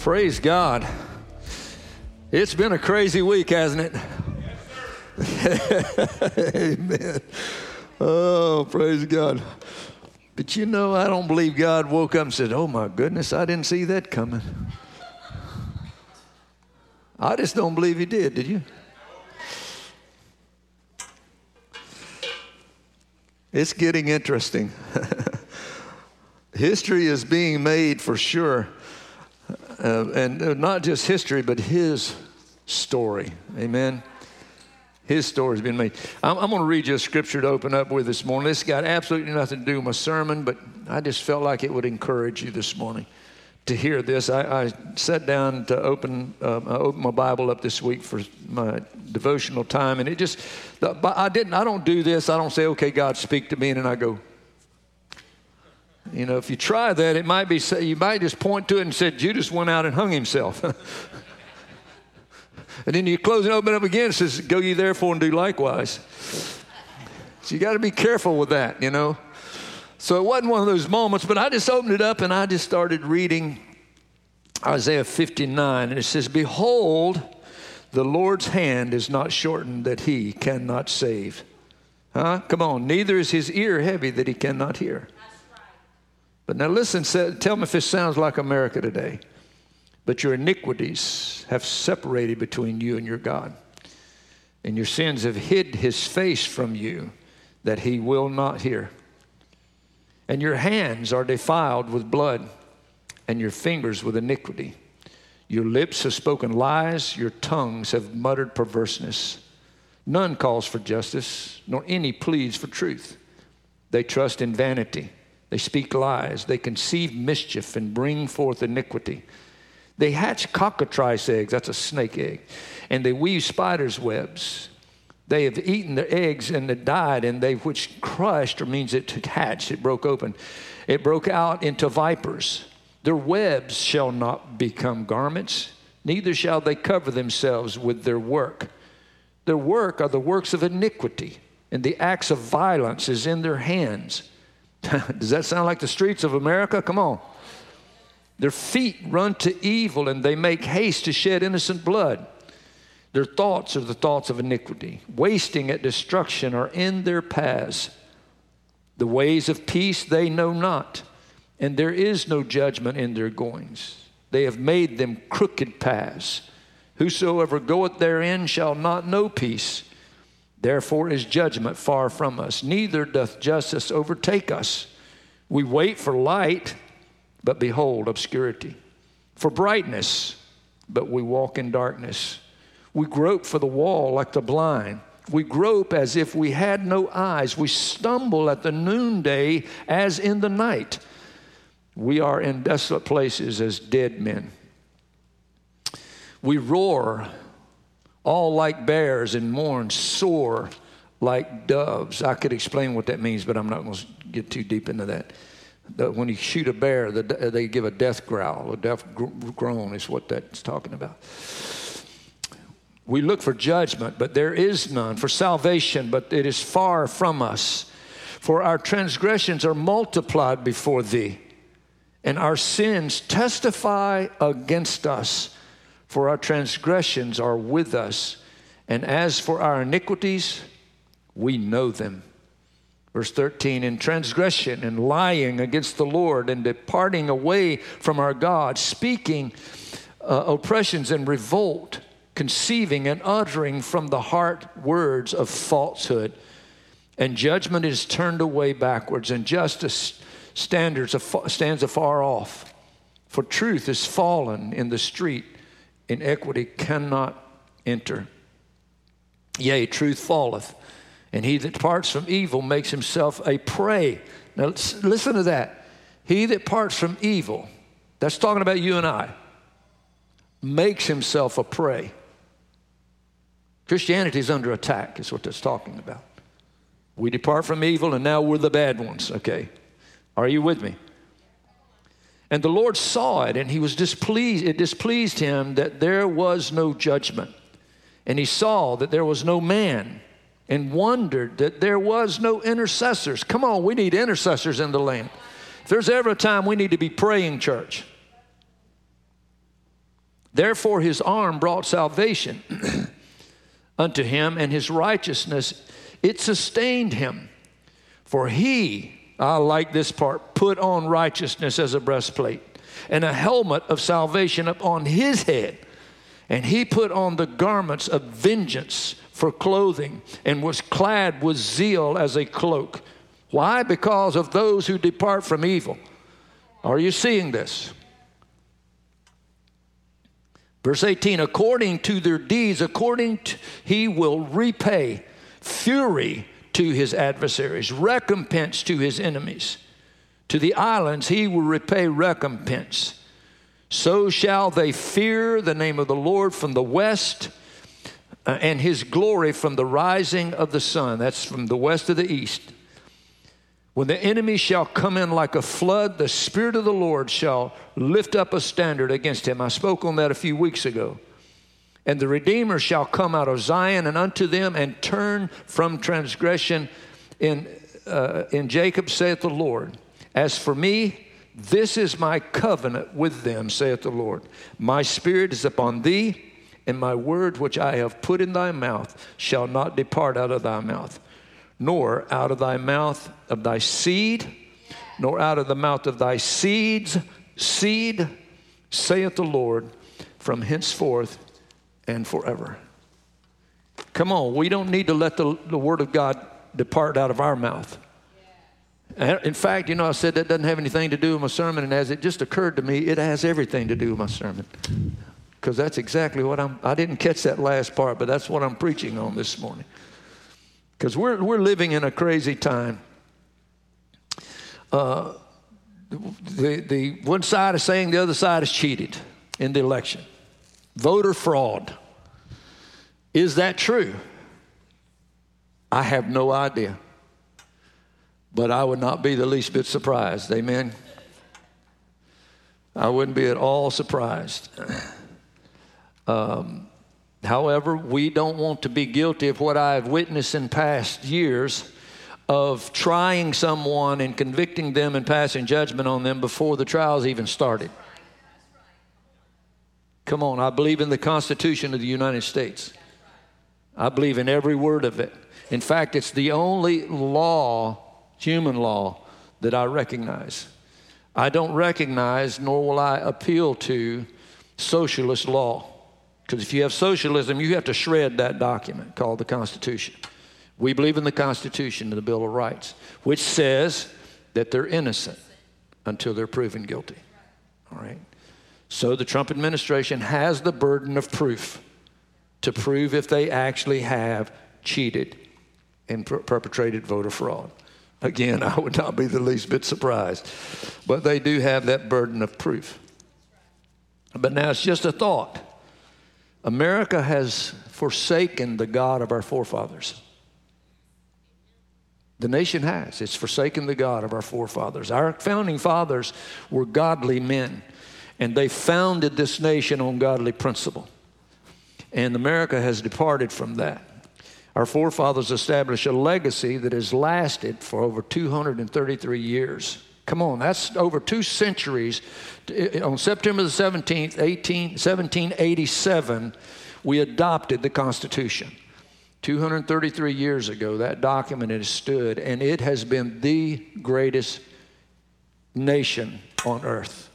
Praise God. It's been a crazy week, hasn't it? Amen. Oh, praise God. But you know, I don't believe God woke up and said, Oh my goodness, I didn't see that coming. I just don't believe He did, did you? It's getting interesting. History is being made for sure. Uh, and uh, not just history, but his story. Amen. His story has been made. I'm, I'm going to read you a scripture to open up with this morning. This got absolutely nothing to do with my sermon, but I just felt like it would encourage you this morning to hear this. I, I sat down to open, uh, I opened my Bible up this week for my devotional time, and it just, I didn't, I don't do this. I don't say, okay, God, speak to me, and then I go, you know, if you try that, it might be, you might just point to it and say, Judas went out and hung himself. and then you close and open up again, it says, Go ye therefore and do likewise. So you got to be careful with that, you know. So it wasn't one of those moments, but I just opened it up and I just started reading Isaiah 59. And it says, Behold, the Lord's hand is not shortened that he cannot save. Huh? Come on. Neither is his ear heavy that he cannot hear. But now listen, tell me if this sounds like America today. But your iniquities have separated between you and your God, and your sins have hid his face from you that he will not hear. And your hands are defiled with blood, and your fingers with iniquity. Your lips have spoken lies, your tongues have muttered perverseness. None calls for justice, nor any pleads for truth. They trust in vanity they speak lies. They conceive mischief and bring forth iniquity. They hatch cockatrice eggs, that's a snake egg, and they weave spiders' webs. They have eaten their eggs and they died, and they which crushed, or means it hatched, it broke open. It broke out into vipers. Their webs shall not become garments, neither shall they cover themselves with their work. Their work are the works of iniquity, and the acts of violence is in their hands. Does that sound like the streets of America? Come on. Their feet run to evil and they make haste to shed innocent blood. Their thoughts are the thoughts of iniquity. Wasting at destruction are in their paths. The ways of peace they know not, and there is no judgment in their goings. They have made them crooked paths. Whosoever goeth therein shall not know peace. Therefore is judgment far from us, neither doth justice overtake us. We wait for light, but behold obscurity. For brightness, but we walk in darkness. We grope for the wall like the blind. We grope as if we had no eyes. We stumble at the noonday as in the night. We are in desolate places as dead men. We roar all like bears and mourn, sore like doves. I could explain what that means, but I'm not going to get too deep into that. when you shoot a bear, the, they give a death growl. A death groan is what that's talking about. We look for judgment, but there is none. For salvation, but it is far from us. For our transgressions are multiplied before thee, and our sins testify against us for our transgressions are with us, and as for our iniquities, we know them. Verse 13, in transgression and lying against the Lord and departing away from our God, speaking uh, oppressions and revolt, conceiving and uttering from the heart words of falsehood. And judgment is turned away backwards, and justice standards stands afar off. For truth is fallen in the street inequity cannot enter. Yea, truth falleth, and he that parts from evil makes himself a prey. Now, listen to that. He that parts from evil, that's talking about you and I, makes himself a prey. Christianity is under attack, is what that's talking about. We depart from evil, and now we're the bad ones, okay? Are you with me? And the Lord saw it, and he was displeased. It displeased him that there was no judgment. And he saw that there was no man, and wondered that there was no intercessors. Come on, we need intercessors in the land. If there's ever a time we need to be praying, church, Therefore, his arm brought salvation unto him, and his righteousness, it sustained him. For he, I like this part, put on righteousness as a breastplate, and a helmet of salvation upon his head. And he put on the garments of vengeance for clothing, and was clad with zeal as a cloak. Why? Because of those who depart from evil. Are you seeing this? Verse 18, according to their deeds, according to, he will repay fury to his adversaries, recompense to his enemies. To the islands he will repay recompense. So shall they fear the name of the Lord from the west uh, and his glory from the rising of the sun. That's from the west to the east. When the enemy shall come in like a flood, the Spirit of the Lord shall lift up a standard against him. I spoke on that a few weeks ago. And the Redeemer shall come out of Zion and unto them and turn from transgression in, uh, in Jacob, saith the Lord. As for me, this is my covenant with them, saith the Lord. My spirit is upon thee, and my word which I have put in thy mouth shall not depart out of thy mouth nor out of thy mouth of thy seed, nor out of the mouth of thy seeds, seed, saith the Lord, from henceforth and forever. Come on, we don't need to let the, the word of God depart out of our mouth. In fact, you know, I said that doesn't have anything to do with my sermon, and as it just occurred to me, it has everything to do with my sermon. Because that's exactly what I'm, I didn't catch that last part, but that's what I'm preaching on this morning because we're, we're living in a crazy time. Uh, the, the one side is saying the other side is cheated in the election. Voter fraud. Is that true? I have no idea. But I would not be the least bit surprised. Amen. I wouldn't be at all surprised. Um, However, we don't want to be guilty of what I've witnessed in past years of trying someone and convicting them and passing judgment on them before the trials even started. Come on, I believe in the Constitution of the United States. I believe in every word of it. In fact, it's the only law, human law, that I recognize. I don't recognize, nor will I appeal to socialist law. Because if you have socialism, you have to shred that document called the Constitution. We believe in the Constitution and the Bill of Rights, which says that they're innocent until they're proven guilty. All right? So the Trump administration has the burden of proof to prove if they actually have cheated and per- perpetrated voter fraud. Again, I would not be the least bit surprised. But they do have that burden of proof. But now it's just a thought. America has forsaken the God of our forefathers. The nation has. It's forsaken the God of our forefathers. Our founding fathers were godly men, and they founded this nation on godly principle. And America has departed from that. Our forefathers established a legacy that has lasted for over 233 years. Come on, that's over two centuries. Eh, on September the 17th, 18, 1787, we adopted the Constitution. 233 years ago, that document has stood, and it has been the greatest nation on earth.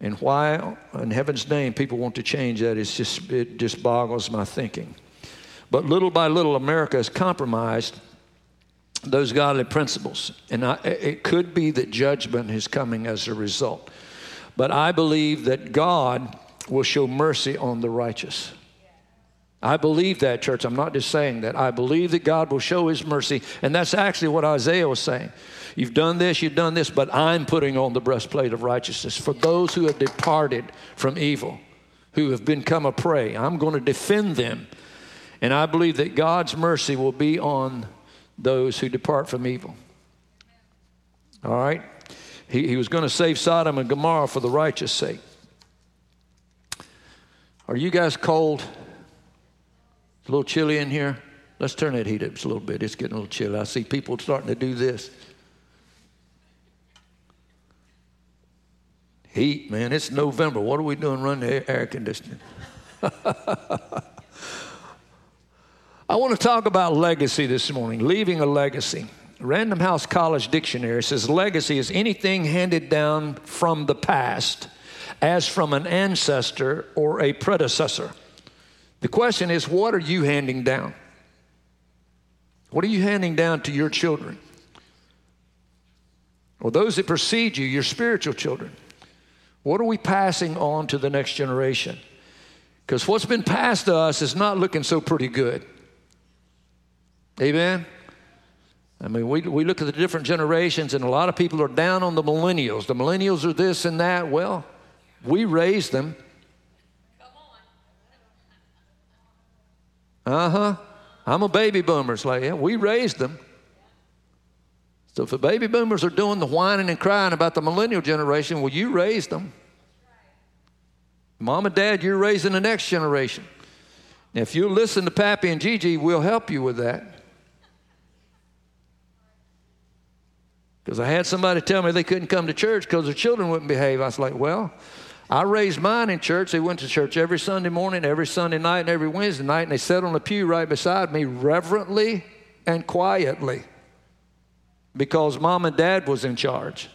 And why, in heaven's name, people want to change that, it's just, it just boggles my thinking. But little by little, America has compromised those godly principles. And I, it could be that judgment is coming as a result. But I believe that God will show mercy on the righteous. I believe that, church. I'm not just saying that. I believe that God will show his mercy. And that's actually what Isaiah was saying. You've done this, you've done this, but I'm putting on the breastplate of righteousness for those who have departed from evil, who have become a prey. I'm going to defend them. And I believe that God's mercy will be on those who depart from evil. All right? He, he was going to save Sodom and Gomorrah for the righteous sake. Are you guys cold? It's a little chilly in here. Let's turn that heat up just a little bit. It's getting a little chilly. I see people starting to do this. Heat, man. It's November. What are we doing running the air conditioning? I want to talk about legacy this morning, leaving a legacy. Random House College Dictionary says legacy is anything handed down from the past as from an ancestor or a predecessor. The question is, what are you handing down? What are you handing down to your children? Or those that precede you, your spiritual children? What are we passing on to the next generation? Because what's been passed to us is not looking so pretty good. Amen? I mean, we, we look at the different generations, and a lot of people are down on the millennials. The millennials are this and that. Well, we raised them. Uh huh. I'm a baby boomer. It's like, yeah, we raised them. So if the baby boomers are doing the whining and crying about the millennial generation, well, you raised them. Mom and dad, you're raising the next generation. Now, if you listen to Pappy and Gigi, we'll help you with that. Because I had somebody tell me they couldn't come to church because their children wouldn't behave. I was like, well, I raised mine in church. They went to church every Sunday morning, every Sunday night, and every Wednesday night, and they sat on the pew right beside me reverently and quietly because mom and dad was in charge,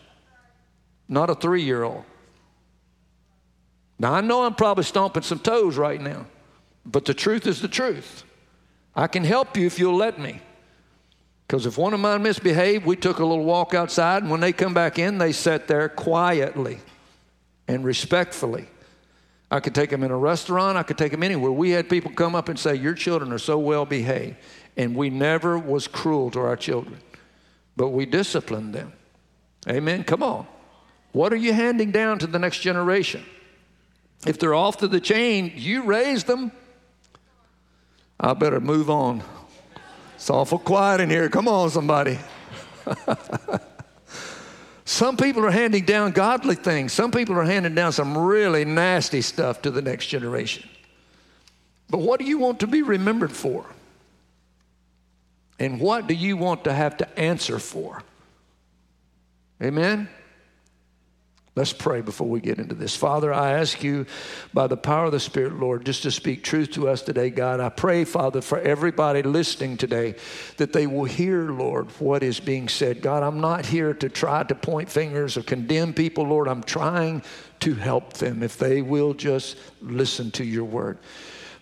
not a three year old. Now, I know I'm probably stomping some toes right now, but the truth is the truth. I can help you if you'll let me. Because if one of mine misbehaved, we took a little walk outside, and when they come back in, they sat there quietly and respectfully. I could take them in a restaurant, I could take them anywhere. We had people come up and say, Your children are so well behaved. And we never was cruel to our children, but we disciplined them. Amen. Come on. What are you handing down to the next generation? If they're off to the chain, you raised them. I better move on. It's awful quiet in here. Come on, somebody. some people are handing down godly things, some people are handing down some really nasty stuff to the next generation. But what do you want to be remembered for? And what do you want to have to answer for? Amen? Let's pray before we get into this. Father, I ask you by the power of the Spirit, Lord, just to speak truth to us today, God. I pray, Father, for everybody listening today that they will hear, Lord, what is being said. God, I'm not here to try to point fingers or condemn people, Lord. I'm trying to help them if they will just listen to your word.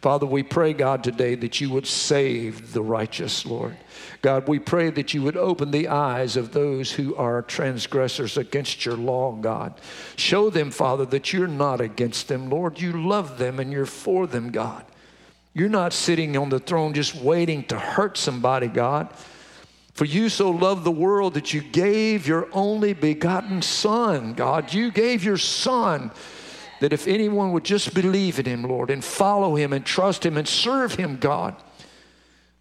Father, we pray, God, today that you would save the righteous, Lord. God, we pray that you would open the eyes of those who are transgressors against your law, God. Show them, Father, that you're not against them, Lord. You love them and you're for them, God. You're not sitting on the throne just waiting to hurt somebody, God. For you so loved the world that you gave your only begotten Son, God. You gave your Son that if anyone would just believe in him, Lord, and follow him and trust him and serve him, God,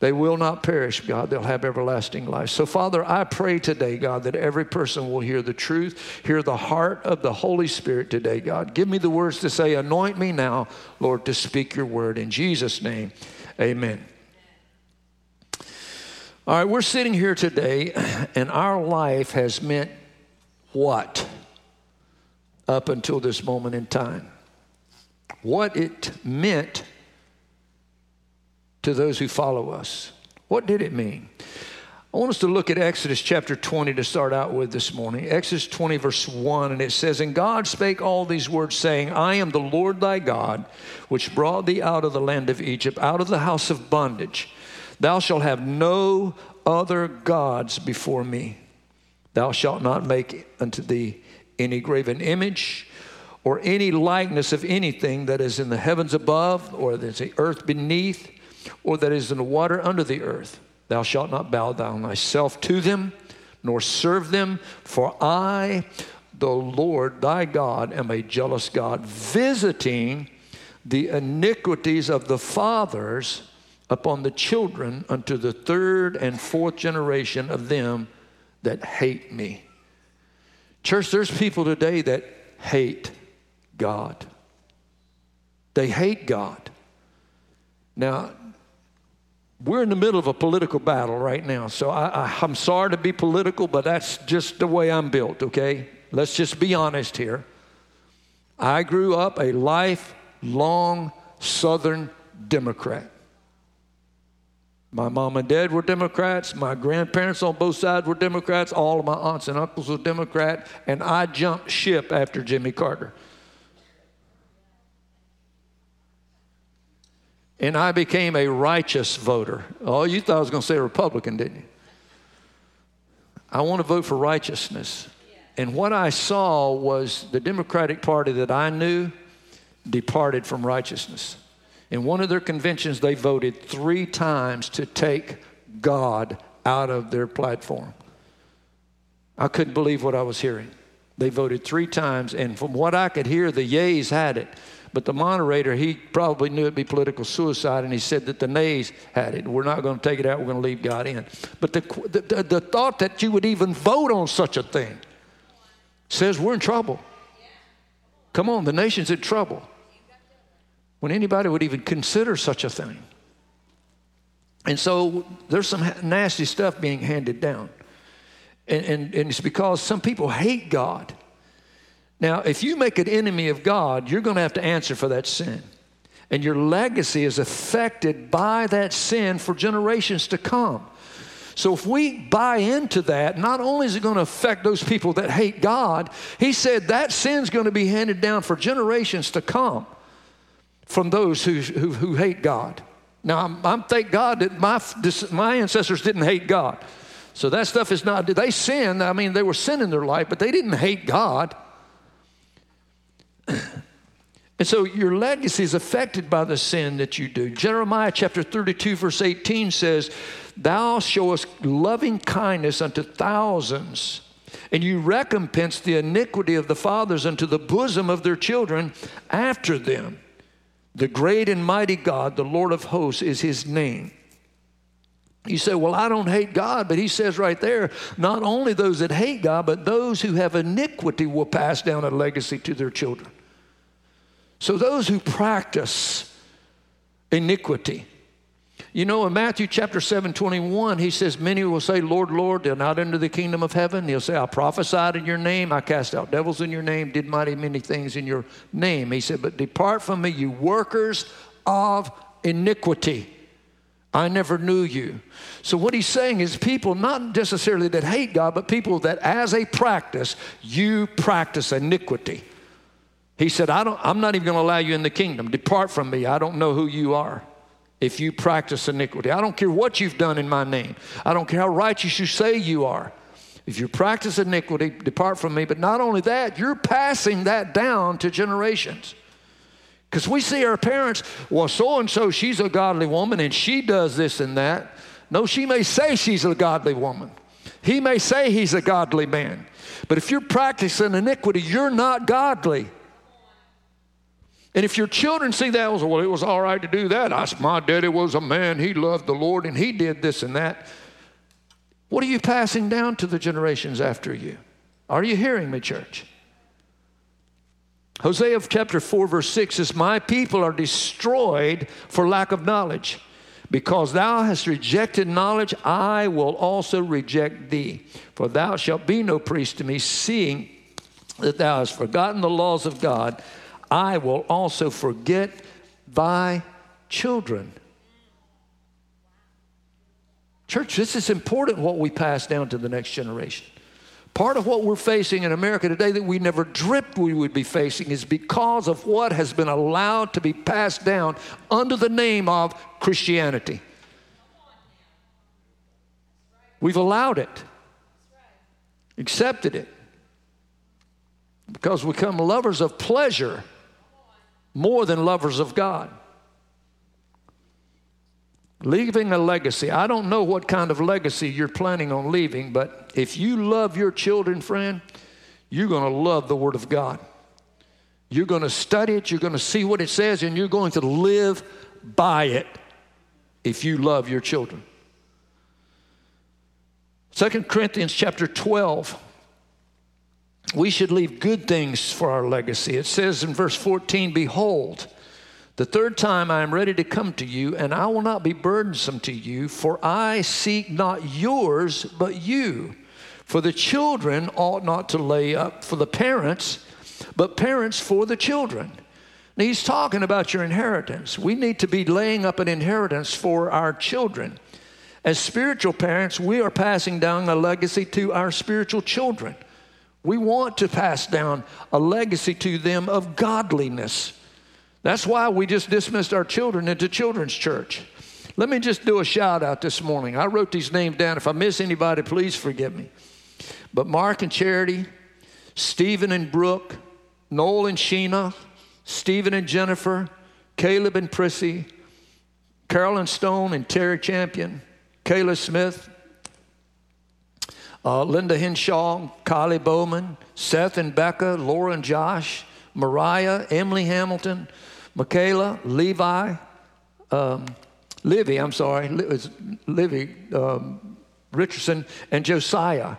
they will not perish, God. They'll have everlasting life. So, Father, I pray today, God, that every person will hear the truth, hear the heart of the Holy Spirit today, God. Give me the words to say, anoint me now, Lord, to speak your word. In Jesus' name, amen. All right, we're sitting here today, and our life has meant what? Up until this moment in time. What it meant to those who follow us. What did it mean? I want us to look at Exodus chapter 20 to start out with this morning. Exodus 20, verse 1, and it says, And God spake all these words, saying, I am the Lord thy God, which brought thee out of the land of Egypt, out of the house of bondage. Thou shalt have no other gods before me. Thou shalt not make unto thee any graven image, or any likeness of anything that is in the heavens above, or that is the earth beneath, or that is in the water under the earth. Thou shalt not bow down thyself to them, nor serve them, for I, the Lord thy God, am a jealous God, visiting the iniquities of the fathers upon the children unto the third and fourth generation of them that hate me. Church, there's people today that hate God. They hate God. Now, we're in the middle of a political battle right now, so I, am sorry to be political, but that's just the way I'm built, okay? Let's just be honest here. I grew up a lifelong Southern Democrat. My mom and dad were Democrats. My grandparents on both sides were Democrats. All of my aunts and uncles were Democrat. And I jumped ship after Jimmy Carter. And I became a righteous voter. Oh, you thought I was going to say Republican, didn't you? I want to vote for righteousness. And what I saw was the Democratic Party that I knew departed from righteousness. In one of their conventions, they voted three times to take God out of their platform. I couldn't believe what I was hearing. They voted three times, and from what I could hear, the yays had it. But the moderator, he probably knew it'd be political suicide, and he said that the nays had it. We're not going to take it out, we're going to leave God in. But the, the, the thought that you would even vote on such a thing says we're in trouble. Come on, the nation's in trouble when anybody would even consider such a thing. And so there's some nasty stuff being handed down. And, and, and, it's because some people hate God. Now, if you make an enemy of God, you're going to have to answer for that sin. And your legacy is affected by that sin for generations to come. So if we buy into that, not only is it going to affect those people that hate God, he said that sin's going to be handed down for generations to come from those who, who, who hate God. Now, I'm, I'm, thank God that my, my ancestors didn't hate God. So that stuff is not, did they sinned. I mean, they were sin in their life, but they didn't hate God. and so your legacy is affected by the sin that you do. Jeremiah chapter 32, verse 18 says, Thou showest loving kindness unto thousands, and you recompense the iniquity of the fathers unto the bosom of their children after them. The great and mighty God, the Lord of hosts, is his name. You say, Well, I don't hate God, but he says right there, not only those that hate God, but those who have iniquity will pass down a legacy to their children. So those who practice iniquity, you know, in Matthew chapter 7, 21, he says, Many will say, Lord, Lord, they'll not enter the kingdom of heaven. He'll say, I prophesied in your name, I cast out devils in your name, did mighty many things in your name. He said, But depart from me, you workers of iniquity. I never knew you. So, what he's saying is, people not necessarily that hate God, but people that as a practice, you practice iniquity. He said, I don't, I'm not even going to allow you in the kingdom. Depart from me. I don't know who you are if you practice iniquity. I don't care what you've done in my name. I don't care how righteous you say you are. If you practice iniquity, depart from me. But not only that, you're passing that down to generations. Because we see our parents, well, so and so, she's a godly woman and she does this and that. No, she may say she's a godly woman. He may say he's a godly man. But if you're practicing iniquity, you're not godly. And if your children see that, oh, well, it was all right to do that. I, my daddy was a man, he loved the Lord, and he did this and that. What are you passing down to the generations after you? Are you hearing me, church? Hosea chapter 4, verse 6 says, My people are destroyed for lack of knowledge. Because thou hast rejected knowledge, I will also reject thee. For thou shalt be no priest to me, seeing that thou hast forgotten the laws of God I will also forget thy children. Church, this is important what we pass down to the next generation. Part of what we're facing in America today that we never dreamt we would be facing is because of what has been allowed to be passed down under the name of Christianity. We've allowed it, accepted it, because we become lovers of pleasure more than lovers of God. Leaving a legacy. I don't know what kind of legacy you're planning on leaving, but if you love your children, friend, you're going to love the Word of God. You're going to study it, you're going to see what it says, and you're going to live by it if you love your children. 2 Corinthians chapter 12 we should leave good things for our legacy. It says in verse 14, Behold, the third time I am ready to come to you, and I will not be burdensome to you, for I seek not yours, but you. For the children ought not to lay up for the parents, but parents for the children. Now, he's talking about your inheritance. We need to be laying up an inheritance for our children. As spiritual parents, we are passing down a legacy to our spiritual children. We want to pass down a legacy to them of godliness. That's why we just dismissed our children into children's church. Let me just do a shout out this morning. I wrote these names down. If I miss anybody, please forgive me. But Mark and Charity, Stephen and Brooke, Noel and Sheena, Stephen and Jennifer, Caleb and Prissy, Carolyn Stone and Terry Champion, Kayla Smith, uh, Linda Henshaw, Kylie Bowman, Seth and Becca, Laura and Josh, Mariah, Emily Hamilton, Michaela, Levi, um, Livy, I'm sorry, Livy um, Richardson, and Josiah.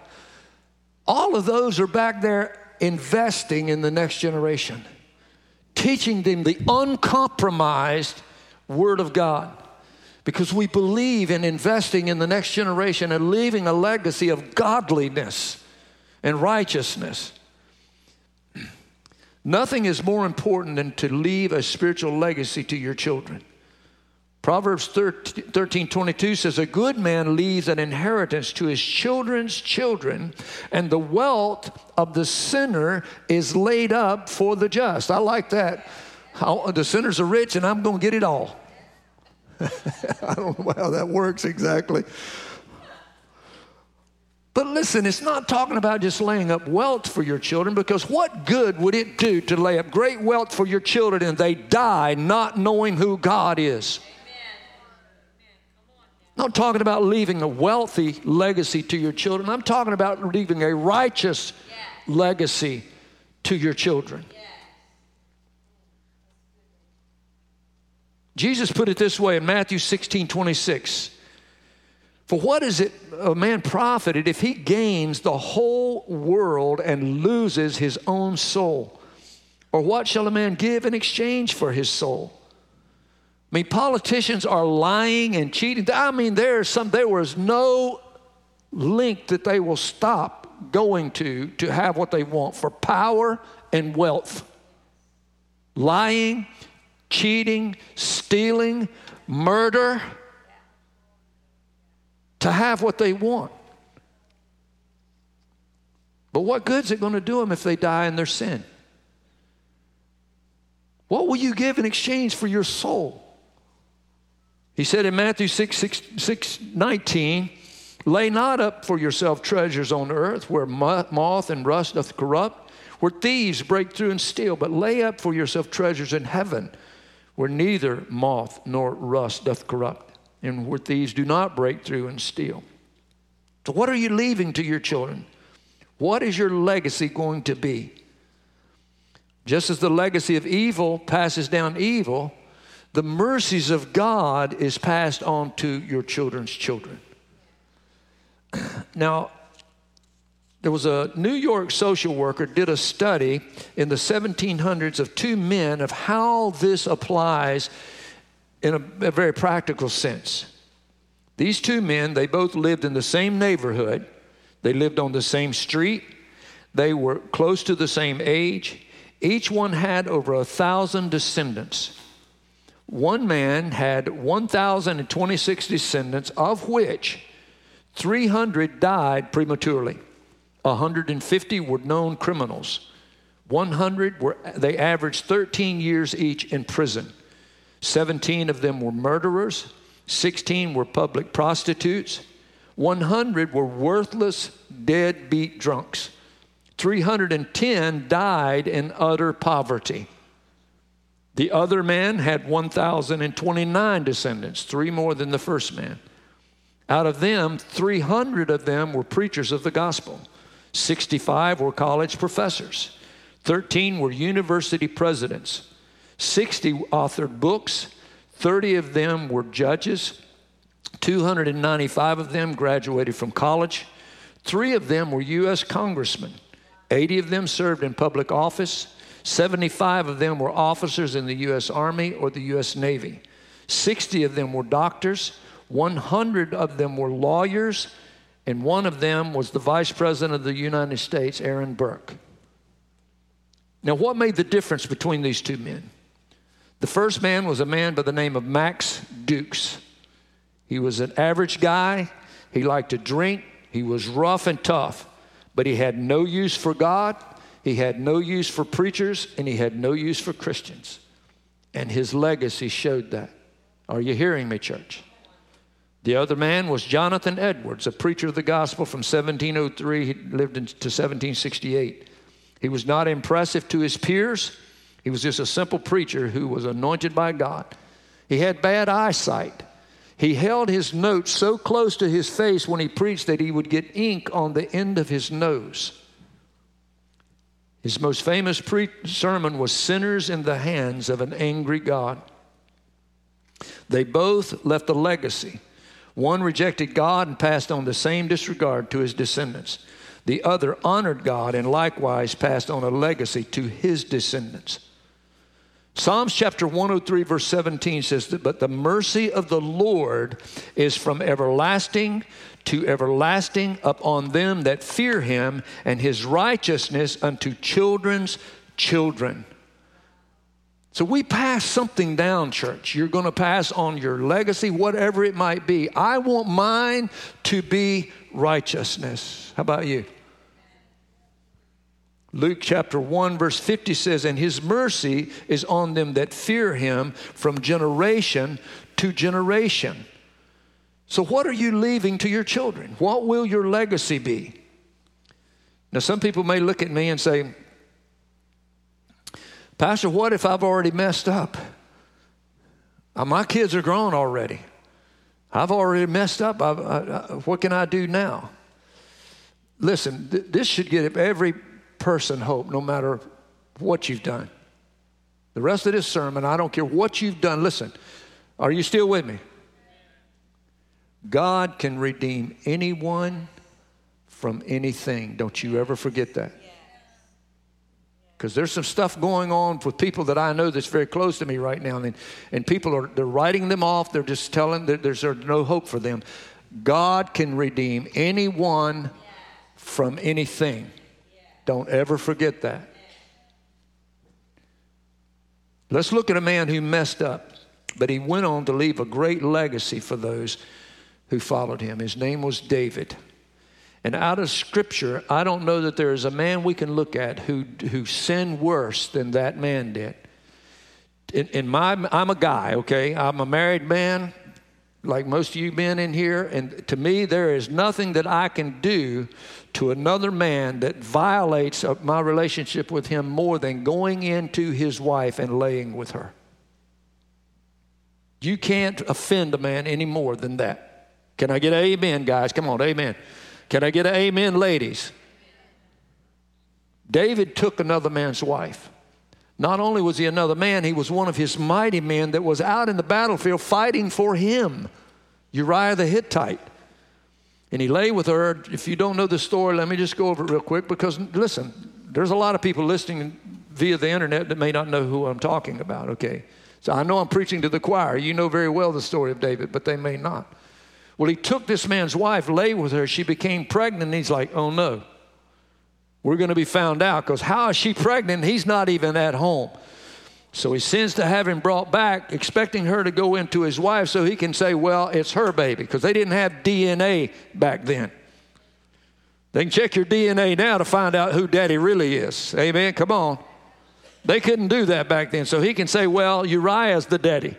All of those are back there investing in the next generation, teaching them the uncompromised Word of God. Because we believe in investing in the next generation and leaving a legacy of godliness and righteousness. Nothing is more important than to leave a spiritual legacy to your children. Proverbs 13, 22 says, A good man leaves an inheritance to his children's children, and the wealth of the sinner is laid up for the just. I like that. How, the sinners are rich, and I'm going to get it all. I don't know how that works exactly. But listen, it's not talking about just laying up wealth for your children because what good would it do to lay up great wealth for your children and they die not knowing who God is? I'm not talking about leaving a wealthy legacy to your children. I'm talking about leaving a righteous legacy to your children. Jesus put it this way in Matthew 16 26. For what is it a man profited if he gains the whole world and loses his own soul? Or what shall a man give in exchange for his soul? I mean, politicians are lying and cheating. I mean, there's some, there was no link that they will stop going to to have what they want for power and wealth. Lying, cheating, stealing, murder, to have what they want. But what good is it going to do them if they die in their sin? What will you give in exchange for your soul? He said in Matthew 6, 6, 6 19, Lay not up for yourself treasures on earth where moth and rust doth corrupt, where thieves break through and steal, but lay up for yourself treasures in heaven where neither moth nor rust doth corrupt, and where thieves do not break through and steal. So, what are you leaving to your children? What is your legacy going to be? Just as the legacy of evil passes down evil, the mercies of God is passed on to your children's children. Now, there was a New York social worker did a study in the 1700s of two men of how this applies in a, a very practical sense. These two men, they both lived in the same neighborhood. They lived on the same street. They were close to the same age. Each one had over a thousand descendants. One man had 1,026 descendants, of which 300 died prematurely. 150 were known criminals. 100 were, they averaged 13 years each in prison. 17 of them were murderers. 16 were public prostitutes. 100 were worthless, deadbeat drunks. 310 died in utter poverty. The other man had 1,029 descendants, three more than the first man. Out of them, 300 of them were preachers of the gospel. 65 were college professors, 13 were university presidents, 60 authored books, 30 of them were judges, 295 of them graduated from college, three of them were U.S. congressmen, 80 of them served in public office, 75 of them were officers in the U.S. Army or the U.S. Navy, 60 of them were doctors, 100 of them were lawyers, and one of them was the Vice President of the United States, Aaron Burr. Now, what made the difference between these two men? The first man was a man by the name of Max Jukes. He was an average guy. He liked to drink. He was rough and tough, but he had no use for God. He had no use for preachers, and he had no use for Christians. And his legacy showed that. Are you hearing me, church? The other man was Jonathan Edwards, a preacher of the gospel from 1703. He lived into 1768. He was not impressive to his peers. He was just a simple preacher who was anointed by God. He had bad eyesight. He held his notes so close to his face when he preached that he would get ink on the end of his nose. His most famous pre- sermon was Sinners in the Hands of an Angry God. They both left a legacy. One rejected God and passed on the same disregard to his descendants. The other honored God and likewise passed on a legacy to his descendants. Psalms chapter 103, verse 17 says that, But the mercy of the Lord is from everlasting to everlasting upon them that fear him, and his righteousness unto children's children. So we pass something down, church. You're going to pass on your legacy, whatever it might be. I want mine to be righteousness. How about you? Luke chapter 1, verse 50 says, And his mercy is on them that fear him from generation to generation. So, what are you leaving to your children? What will your legacy be? Now, some people may look at me and say, Pastor, what if I've already messed up? Uh, my kids are grown already. I've already messed up. I, I, what can I do now? Listen, th- this should give every person hope, no matter what you've done. The rest of this sermon, I don't care what you've done. Listen, are you still with me? God can redeem anyone from anything. Don't you ever forget that. Because there's some stuff going on with people that I know that's very close to me right now, and, and people are they're writing them off. They're just telling that there's, there's no hope for them. God can redeem anyone from anything. Don't ever forget that. Let's look at a man who messed up, but he went on to leave a great legacy for those who followed him. His name was David. And out of scripture, I don't know that there is a man we can look at who, who sinned worse than that man did. In, in my, I'm a guy, okay? I'm a married man, like most of you men in here. And to me, there is nothing that I can do to another man that violates my relationship with him more than going into his wife and laying with her. You can't offend a man any more than that. Can I get amen, guys? Come on, amen. Can I get an amen, ladies? David took another man's wife. Not only was he another man, he was one of his mighty men that was out in the battlefield fighting for him, Uriah the Hittite. And he lay with her. If you don't know the story, let me just go over it real quick because listen, there's a lot of people listening via the internet that may not know who I'm talking about, okay? So I know I'm preaching to the choir. You know very well the story of David, but they may not. Well, he took this man's wife, lay with her. She became pregnant. And he's like, oh no, we're going to be found out because how is she pregnant? He's not even at home. So he sends to have him brought back, expecting her to go into his wife so he can say, well, it's her baby because they didn't have DNA back then. They can check your DNA now to find out who daddy really is. Amen. Come on. They couldn't do that back then. So he can say, well, Uriah's the daddy.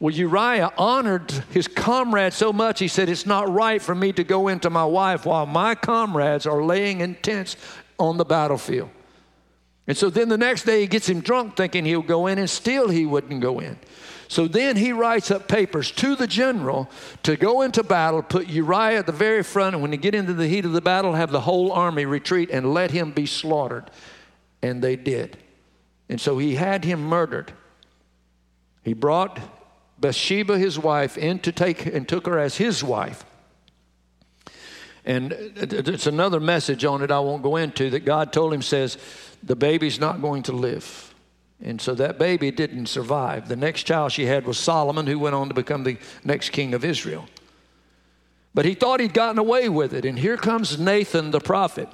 Well, Uriah honored his comrade so much, he said, It's not right for me to go into my wife while my comrades are laying in tents on the battlefield. And so then the next day he gets him drunk thinking he'll go in, and still he wouldn't go in. So then he writes up papers to the general to go into battle, put Uriah at the very front, and when they get into the heat of the battle, have the whole army retreat and let him be slaughtered. And they did. And so he had him murdered. He brought Bathsheba, his wife, in to take and took her as his wife. And it's another message on it I won't go into that God told him says, the baby's not going to live. And so that baby didn't survive. The next child she had was Solomon, who went on to become the next king of Israel. But he thought he'd gotten away with it. And here comes Nathan the prophet.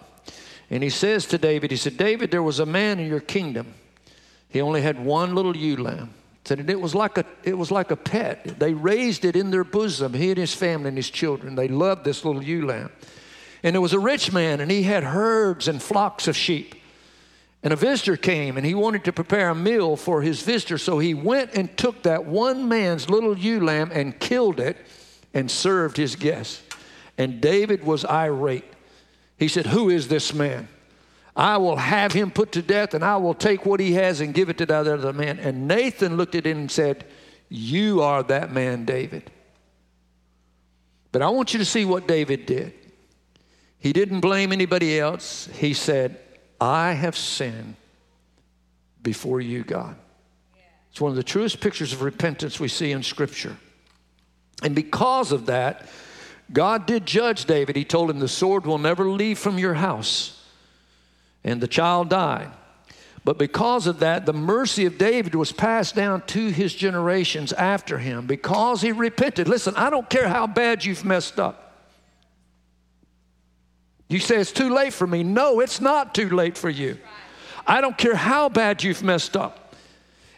And he says to David, he said, David, there was a man in your kingdom. He only had one little ewe lamb. Said it was like a it was like a pet. They raised it in their bosom, he and his family and his children. They loved this little ewe lamb. And there was a rich man, and he had herds and flocks of sheep. And a visitor came, and he wanted to prepare a meal for his visitor. So he went and took that one man's little ewe lamb and killed it and served his guests. And David was irate. He said, Who is this man? I will have him put to death, and I will take what he has and give it to the other man. And Nathan looked at him and said, You are that man, David. But I want you to see what David did. He didn't blame anybody else. He said, I have sinned before you, God. It's one of the truest pictures of repentance we see in Scripture. And because of that, God did judge David. He told him, The sword will never leave from your house and the child died. But because of that, the mercy of David was passed down to his generations after him because he repented. Listen, I don't care how bad you've messed up. You say it's too late for me. No, it's not too late for you. I don't care how bad you've messed up.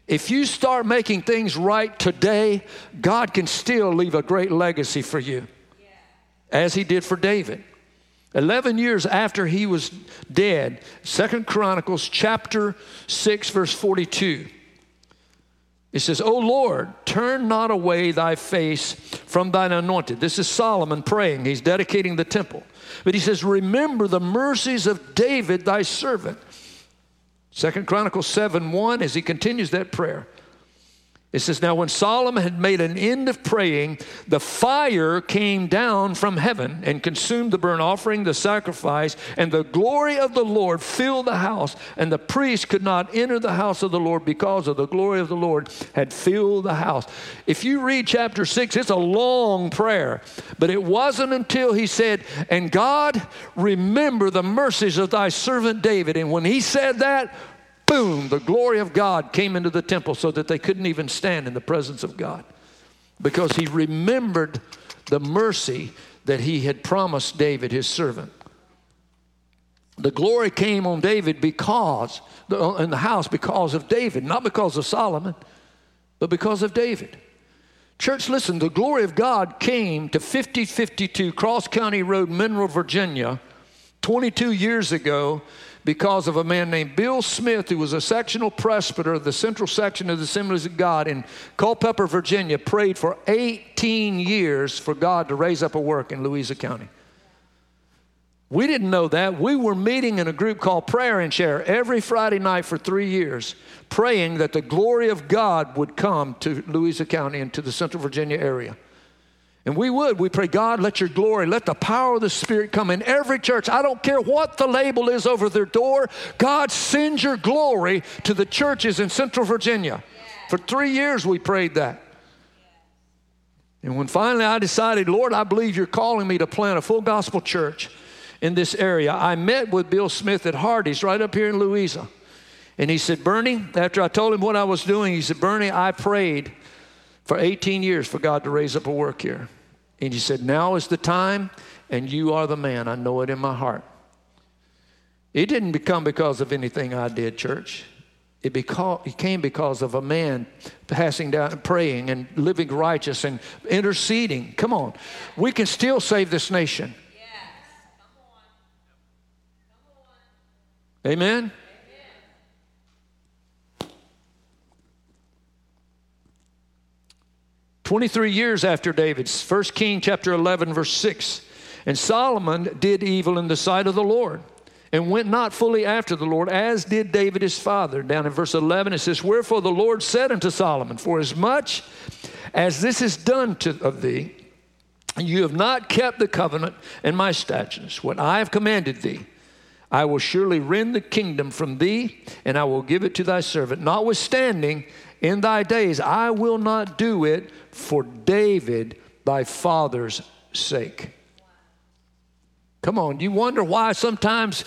If you start making things right today, God can still leave a great legacy for you, as He did for David. 11 years after he was dead, Second Chronicles chapter 6 verse 42. It says, "O Lord, turn not away thy face from thine anointed." This is Solomon praying. He's dedicating the temple. But he says, "Remember the mercies of David thy servant." Second Chronicles 7 1, as he continues that prayer. It says, Now when Solomon had made an end of praying, the fire came down from heaven and consumed the burnt offering, the sacrifice, and the glory of the Lord filled the house. And the priest could not enter the house of the Lord because of the glory of the Lord had filled the house. If you read chapter 6, it's a long prayer, but it wasn't until he said, And God, remember the mercies of thy servant David. And when he said that, boom, the glory of God came into the temple so that they couldn't even stand in the presence of God because he remembered the mercy that he had promised David, his servant. The glory came on David because, uh, in the house, because of David, not because of Solomon, but because of David. Church, listen, the glory of God came to 5052 Cross County Road, Mineral, Virginia, 22 years ago because of a man named Bill Smith, who was a sectional presbyter of the central section of the Assemblies of God in Culpeper, Virginia, prayed for 18 years for God to raise up a work in Louisa County. We didn't know that. We were meeting in a group called Prayer and Share every Friday night for three years, praying that the glory of God would come to Louisa County and to the Central Virginia area. And we would. We pray, God, let your glory, let the power of the Spirit come in every church. I don't care what the label is over their door. God, send your glory to the churches in Central Virginia. For three years we prayed that. And when finally I decided, Lord, I believe you're calling me to plant a full gospel church in this area, I met with Bill Smith at Hardee's right up here in Louisa. And he said, Bernie, after I told him what I was doing, he said, Bernie, I prayed for 18 years for God to raise up a work here. And he said, Now is the time, and you are the man. I know it in my heart. It didn't become because of anything I did, church. It, because, it came because of a man passing down, praying and living righteous and interceding. Come on. We can still save this nation. Yes. Come on. Come on. Amen? 23 years after David's, 1 King chapter 11, verse 6. And Solomon did evil in the sight of the Lord and went not fully after the Lord, as did David his father. Down in verse 11, it says, Wherefore the Lord said unto Solomon, For as much as this is done to, of thee, you have not kept the covenant and my statutes, what I have commanded thee. I will surely rend the kingdom from thee, and I will give it to thy servant. Notwithstanding, in thy days I will not do it for David, thy father's sake. Come on, you wonder why sometimes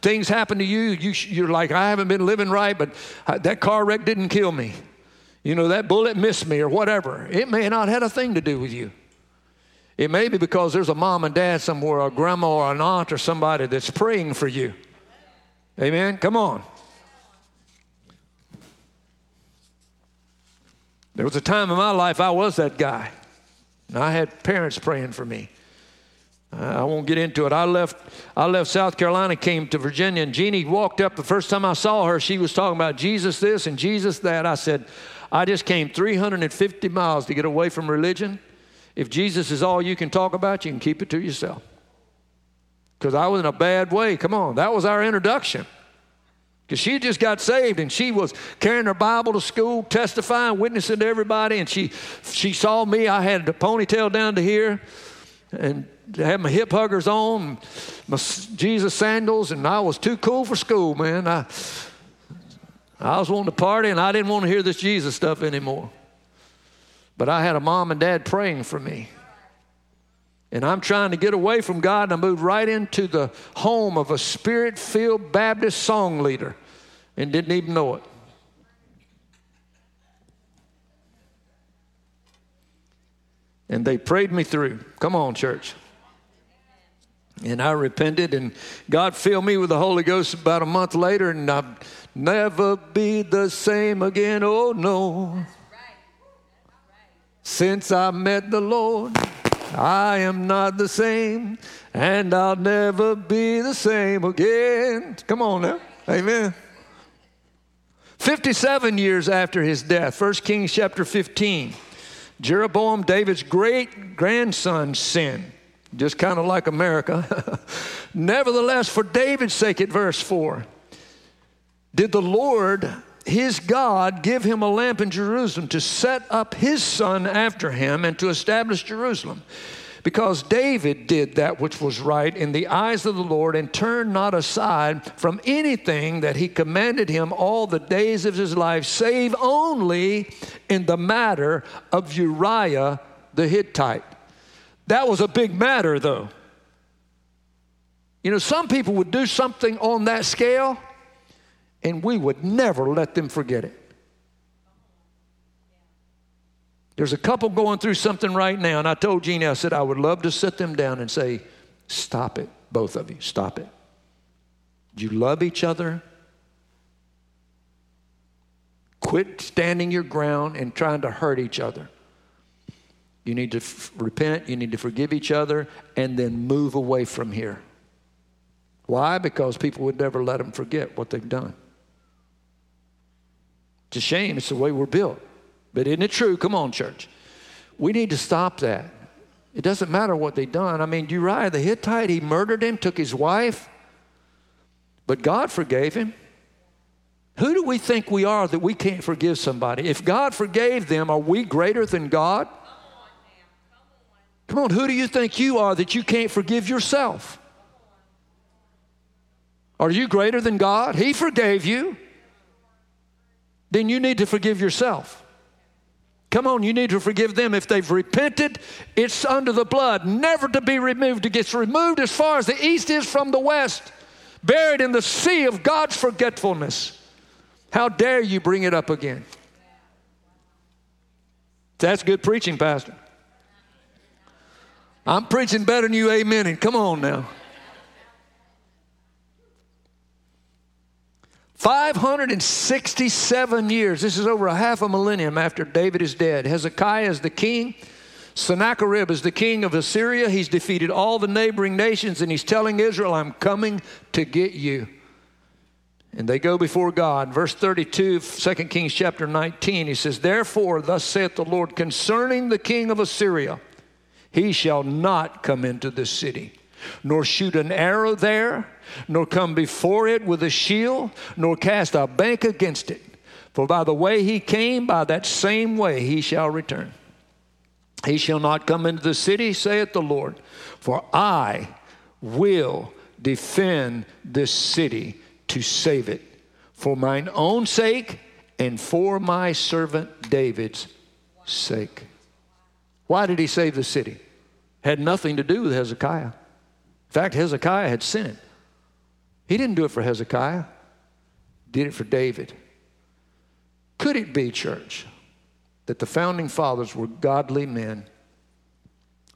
things happen to you. you are like, I haven't been living right, but uh, that car wreck didn't kill me. You know, that bullet missed me or whatever. It may not have had a thing to do with you. It may be because there's a mom and dad somewhere, a grandma or an aunt or somebody that's praying for you. Amen? Come on. There was a time in my life I was that guy. And I had parents praying for me. I won't get into it. I left, I left South Carolina, came to Virginia, and Jeannie walked up. The first time I saw her, she was talking about Jesus this and Jesus that. I said, I just came 350 miles to get away from religion. If Jesus is all you can talk about, you can keep it to yourself. Because I was in a bad way. Come on, that was our introduction. Because she just got saved and she was carrying her Bible to school, testifying, witnessing to everybody. And she, she saw me. I had a ponytail down to here and had my hip huggers on, my Jesus sandals, and I was too cool for school, man. I, I was wanting to party and I didn't want to hear this Jesus stuff anymore. But I had a mom and dad praying for me. And I'm trying to get away from God, and I moved right into the home of a spirit filled Baptist song leader and didn't even know it. And they prayed me through. Come on, church. And I repented, and God filled me with the Holy Ghost about a month later, and I'll never be the same again. Oh, no. Since I met the Lord, I am not the same, and I'll never be the same again. Come on now. Amen. 57 years after his death, 1 Kings chapter 15, Jeroboam, David's great grandson, sinned just kind of like America. Nevertheless, for David's sake, at verse 4, did the Lord, his God, give him a lamp in Jerusalem to set up his son after him and to establish Jerusalem. Because David did that which was right in the eyes of the Lord and turned not aside from anything that he commanded him all the days of his life, save only in the matter of Uriah the Hittite. That was a big matter, though. You know, some people would do something on that scale, and we would never let them forget it. There's a couple going through something right now, and I told Jeannie, I said, I would love to sit them down and say, Stop it, both of you, stop it. You love each other? Quit standing your ground and trying to hurt each other. You need to f- repent, you need to forgive each other, and then move away from here. Why? Because people would never let them forget what they've done. It's a shame, it's the way we're built. But isn't it true? Come on, church. We need to stop that. It doesn't matter what they've done. I mean, Uriah the Hittite, he murdered him, took his wife, but God forgave him. Who do we think we are that we can't forgive somebody? If God forgave them, are we greater than God? Come on, who do you think you are that you can't forgive yourself? Are you greater than God? He forgave you. Then you need to forgive yourself. Come on, you need to forgive them. If they've repented, it's under the blood, never to be removed. It gets removed as far as the east is from the west, buried in the sea of God's forgetfulness. How dare you bring it up again? That's good preaching, Pastor. I'm preaching better than you, amen. And come on now. 567 years, this is over a half a millennium after David is dead. Hezekiah is the king. Sennacherib is the king of Assyria. He's defeated all the neighboring nations and he's telling Israel, I'm coming to get you. And they go before God. Verse 32, 2 Kings chapter 19, he says, Therefore, thus saith the Lord concerning the king of Assyria, he shall not come into this city, nor shoot an arrow there, nor come before it with a shield, nor cast a bank against it. For by the way he came, by that same way he shall return. He shall not come into the city, saith the Lord, for I will defend this city to save it for mine own sake and for my servant David's sake. Why did he save the city? had nothing to do with Hezekiah. In fact, Hezekiah had sinned. He didn't do it for Hezekiah, did it for David. Could it be, church, that the founding fathers were godly men?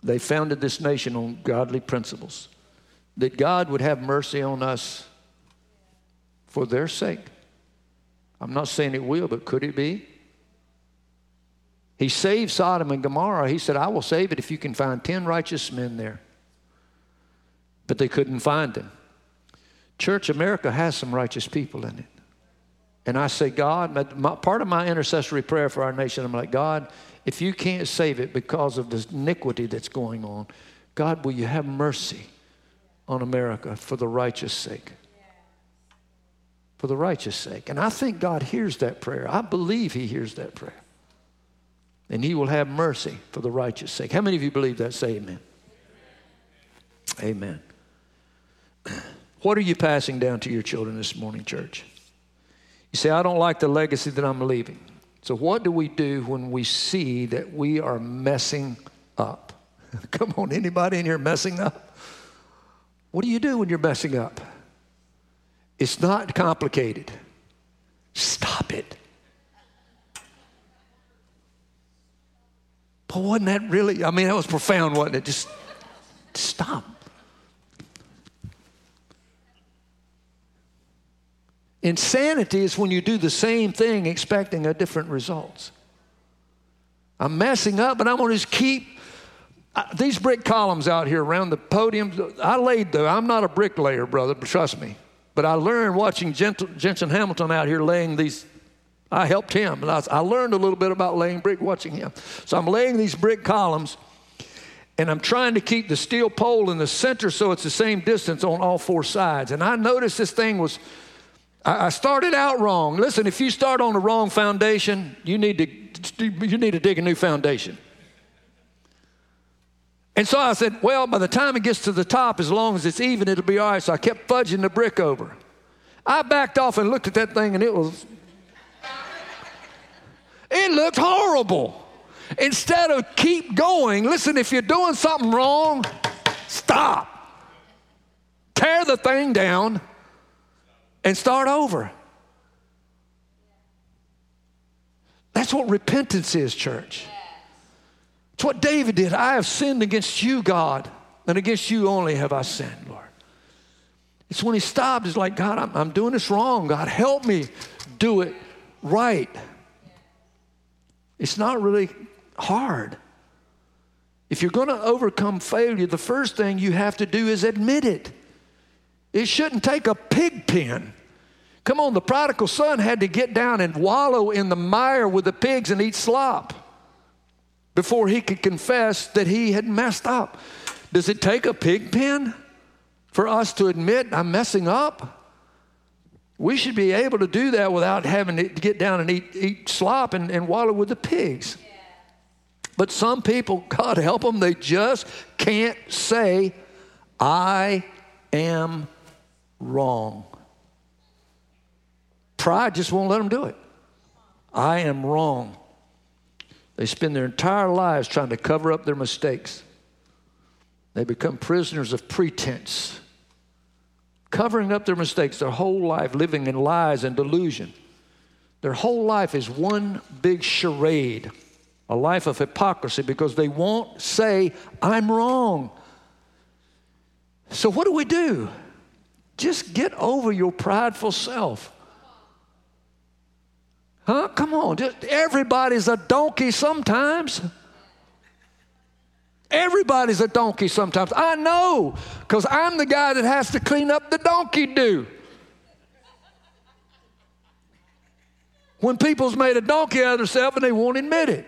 They founded this nation on godly principles. That God would have mercy on us for their sake. I'm not saying it will, but could it be? He saved Sodom and Gomorrah. He said, I will save it if you can find 10 righteous men there. But they couldn't find them. Church, America has some righteous people in it. And I say, God, my, part of my intercessory prayer for our nation, I'm like, God, if you can't save it because of the iniquity that's going on, God, will you have mercy on America for the righteous sake? For the righteous sake. And I think God hears that prayer. I believe He hears that prayer. And He will have mercy for the righteous sake. How many of you believe that? Say amen. Amen. What are you passing down to your children this morning, church? You say, I don't like the legacy that I'm leaving. So, what do we do when we see that we are messing up? Come on, anybody in here messing up? What do you do when you're messing up? It's not complicated. Stop it. But wasn't that really, I mean, that was profound, wasn't it? Just stop. Insanity is when you do the same thing expecting a different results. I'm messing up, but I'm going to just keep these brick columns out here around the podium. I laid them. I'm not a bricklayer, brother, trust me. But I learned watching Jensen Hamilton out here laying these. I helped him. I, I learned a little bit about laying brick watching him. So I'm laying these brick columns, and I'm trying to keep the steel pole in the center so it's the same distance on all four sides. And I noticed this thing was I started out wrong. Listen, if you start on the wrong foundation, you need to, you need to dig a new foundation. And so I said, well, by the time it gets to the top, as long as it's even, it'll be all right. So I kept fudging the brick over. I backed off and looked at that thing, and it was, it looked horrible. Instead of keep going, listen, if you're doing something wrong, stop. Tear the thing down and start over. That's what repentance is, church. It's what David did. I have sinned against you, God, and against you only have I sinned, Lord. It's when he stopped, it's like, God, I'm, I'm doing this wrong. God, help me do it right. It's not really hard. If you're going to overcome failure, the first thing you have to do is admit it. It shouldn't take a pig pen. Come on, the prodigal son had to get down and wallow in the mire with the pigs and eat slop before he could confess that he had messed up. Does it take a pig pen for us to admit I'm messing up? We should be able to do that without having to get down and eat, eat slop and, and wallow with the pigs. But some people, God help them, they just can't say, I am wrong. Pride just won't let them do it. I am wrong. They spend their entire lives trying to cover up their mistakes. They become prisoners of pretense, covering up their mistakes their whole life, living in lies and delusion. Their whole life is one big charade, a life of hypocrisy because they won't say, I'm wrong. So, what do we do? Just get over your prideful self. Huh? Come on. Just, everybody's a donkey sometimes. Everybody's a donkey sometimes. I know, because I'm the guy that has to clean up the donkey do. When people's made a donkey out of themselves and they won't admit it.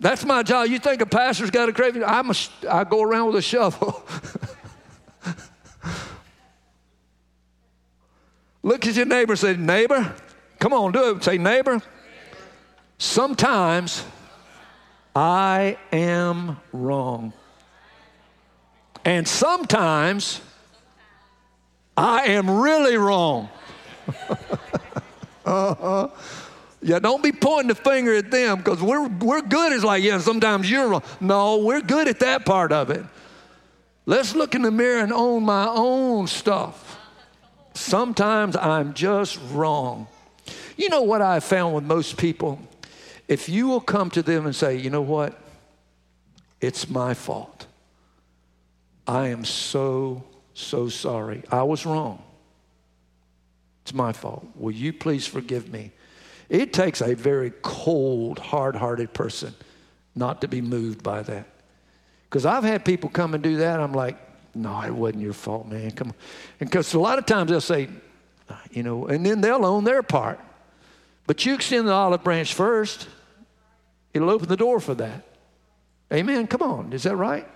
That's my job. You think a pastor's got a craving? I'm a, I go around with a shovel. Look at your neighbor and say, Neighbor, come on, do it. Say, Neighbor, sometimes I am wrong. And sometimes I am really wrong. uh-huh. Yeah, don't be pointing the finger at them because we're, we're good It's like, yeah, sometimes you're wrong. No, we're good at that part of it. Let's look in the mirror and own my own stuff. Sometimes I'm just wrong. You know what I've found with most people? If you will come to them and say, you know what? It's my fault. I am so, so sorry. I was wrong. It's my fault. Will you please forgive me? It takes a very cold, hard hearted person not to be moved by that. Because I've had people come and do that. I'm like, no, it wasn't your fault, man. Come on. And because a lot of times they'll say, ah, you know, and then they'll own their part. But you extend the olive branch first, it'll open the door for that. Amen. Come on. Is that right?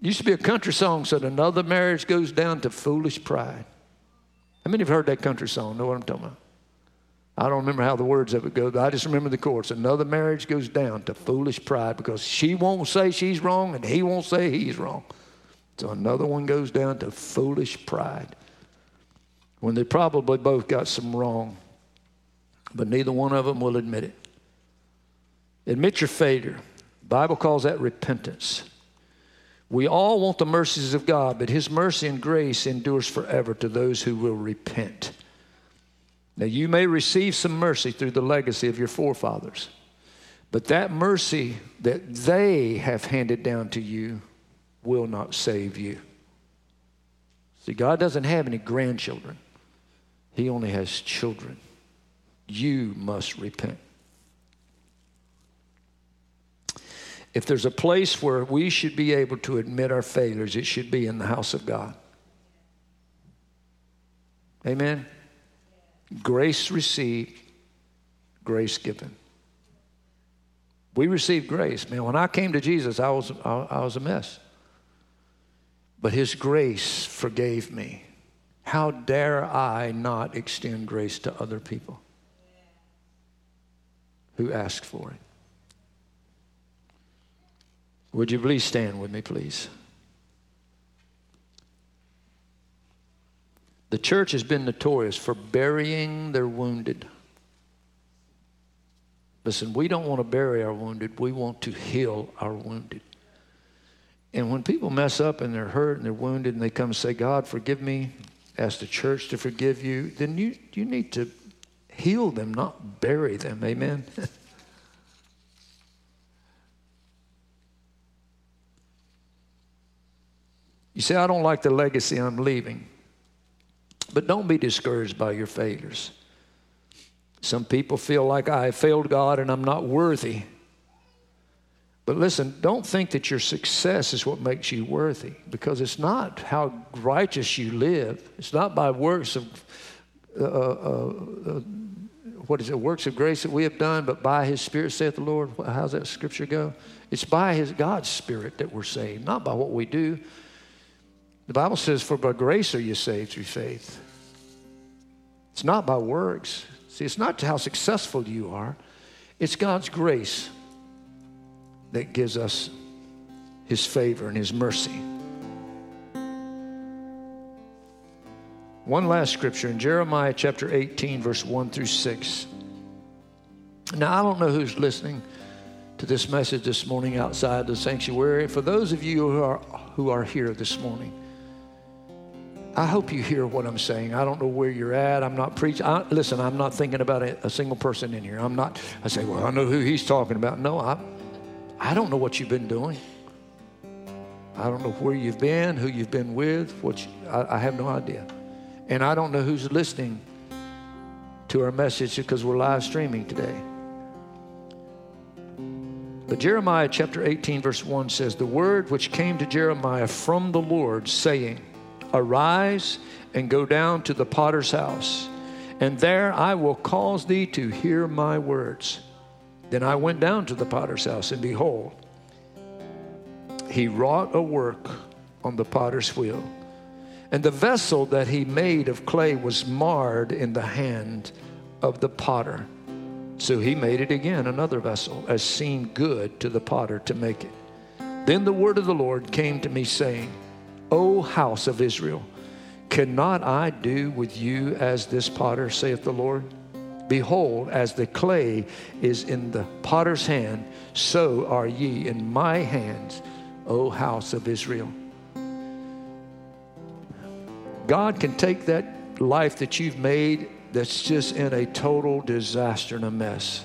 Used to be a country song said, Another marriage goes down to foolish pride. How many have heard that country song? Know what I'm talking about? I don't remember how the words of it go, but I just remember the chorus. Another marriage goes down to foolish pride because she won't say she's wrong and he won't say he's wrong. So another one goes down to foolish pride when they probably both got some wrong, but neither one of them will admit it. Admit your failure. The Bible calls that repentance. We all want the mercies of God, but His mercy and grace endures forever to those who will repent. Now, you may receive some mercy through the legacy of your forefathers, but that mercy that they have handed down to you will not save you. See, God doesn't have any grandchildren, He only has children. You must repent. If there's a place where we should be able to admit our failures, it should be in the house of God. Amen. Grace received, grace given. We received grace. Man, when I came to Jesus, I was, I, I was a mess. But His grace forgave me. How dare I not extend grace to other people who ask for it? Would you please stand with me, please? The church has been notorious for burying their wounded. Listen, we don't want to bury our wounded, we want to heal our wounded. And when people mess up and they're hurt and they're wounded and they come and say, God, forgive me, ask the church to forgive you, then you, you need to heal them, not bury them. Amen? you say, I don't like the legacy I'm leaving. But don't be discouraged by your failures. Some people feel like I failed God and I'm not worthy. But listen, don't think that your success is what makes you worthy because it's not how righteous you live. It's not by works of, uh, uh, uh, what is it, works of grace that we have done, but by His Spirit, saith the Lord. How's that scripture go? It's by His God's Spirit that we're saved, not by what we do. The Bible says, For by grace are you saved through faith. It's not by works. See, it's not how successful you are, it's God's grace that gives us His favor and His mercy. One last scripture in Jeremiah chapter 18, verse 1 through 6. Now, I don't know who's listening to this message this morning outside the sanctuary. For those of you who are, who are here this morning, I hope you hear what I'm saying. I don't know where you're at. I'm not preaching. Listen, I'm not thinking about a, a, single person in here. I'm not, I say, well, I know who he's talking about. No, I, I don't know what you've been doing. I don't know where you've been, who you've been with. What you, I, I have no idea. And I don't know who's listening to our message because we're live streaming today. But Jeremiah chapter 18, verse 1 says, The word which came to Jeremiah from the Lord, saying, Arise and go down to the potter's house, and there I will cause thee to hear my words. Then I went down to the potter's house, and behold, he wrought a work on the potter's wheel. And the vessel that he made of clay was marred in the hand of the potter. So he made it again, another vessel, as seemed good to the potter to make it. Then the word of the Lord came to me, saying, O house of Israel, cannot I do with you as this potter, saith the Lord? Behold, as the clay is in the potter's hand, so are ye in my hands, O house of Israel. God can take that life that you've made that's just in a total disaster and a mess,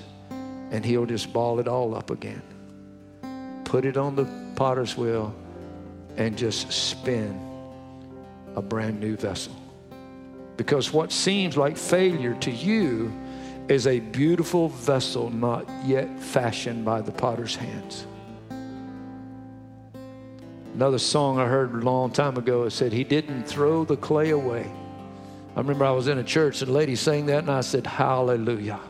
and He'll just ball it all up again. Put it on the potter's wheel and just spin a brand new vessel. Because what seems like failure to you is a beautiful vessel not yet fashioned by the potter's hands. Another song I heard a long time ago, it said, He didn't throw the clay away. I remember I was in a church and a lady sang that, and I said, Hallelujah.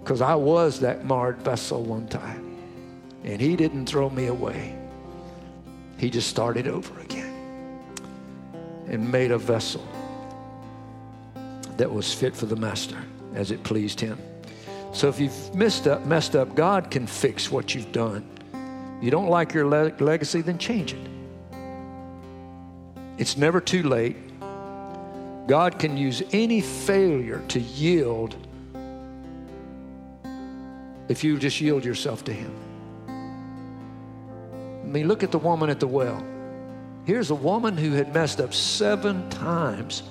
Because I was that marred vessel one time, and He didn't throw me away. He just started over again and made a vessel that was fit for the master as it pleased him. So if you've messed up, messed up, God can fix what you've done. You don't like your le- legacy, then change it. It's never too late. God can use any failure to yield if you just yield yourself to Him. I mean, look at the woman at the well. Here's a woman who had messed up seven times.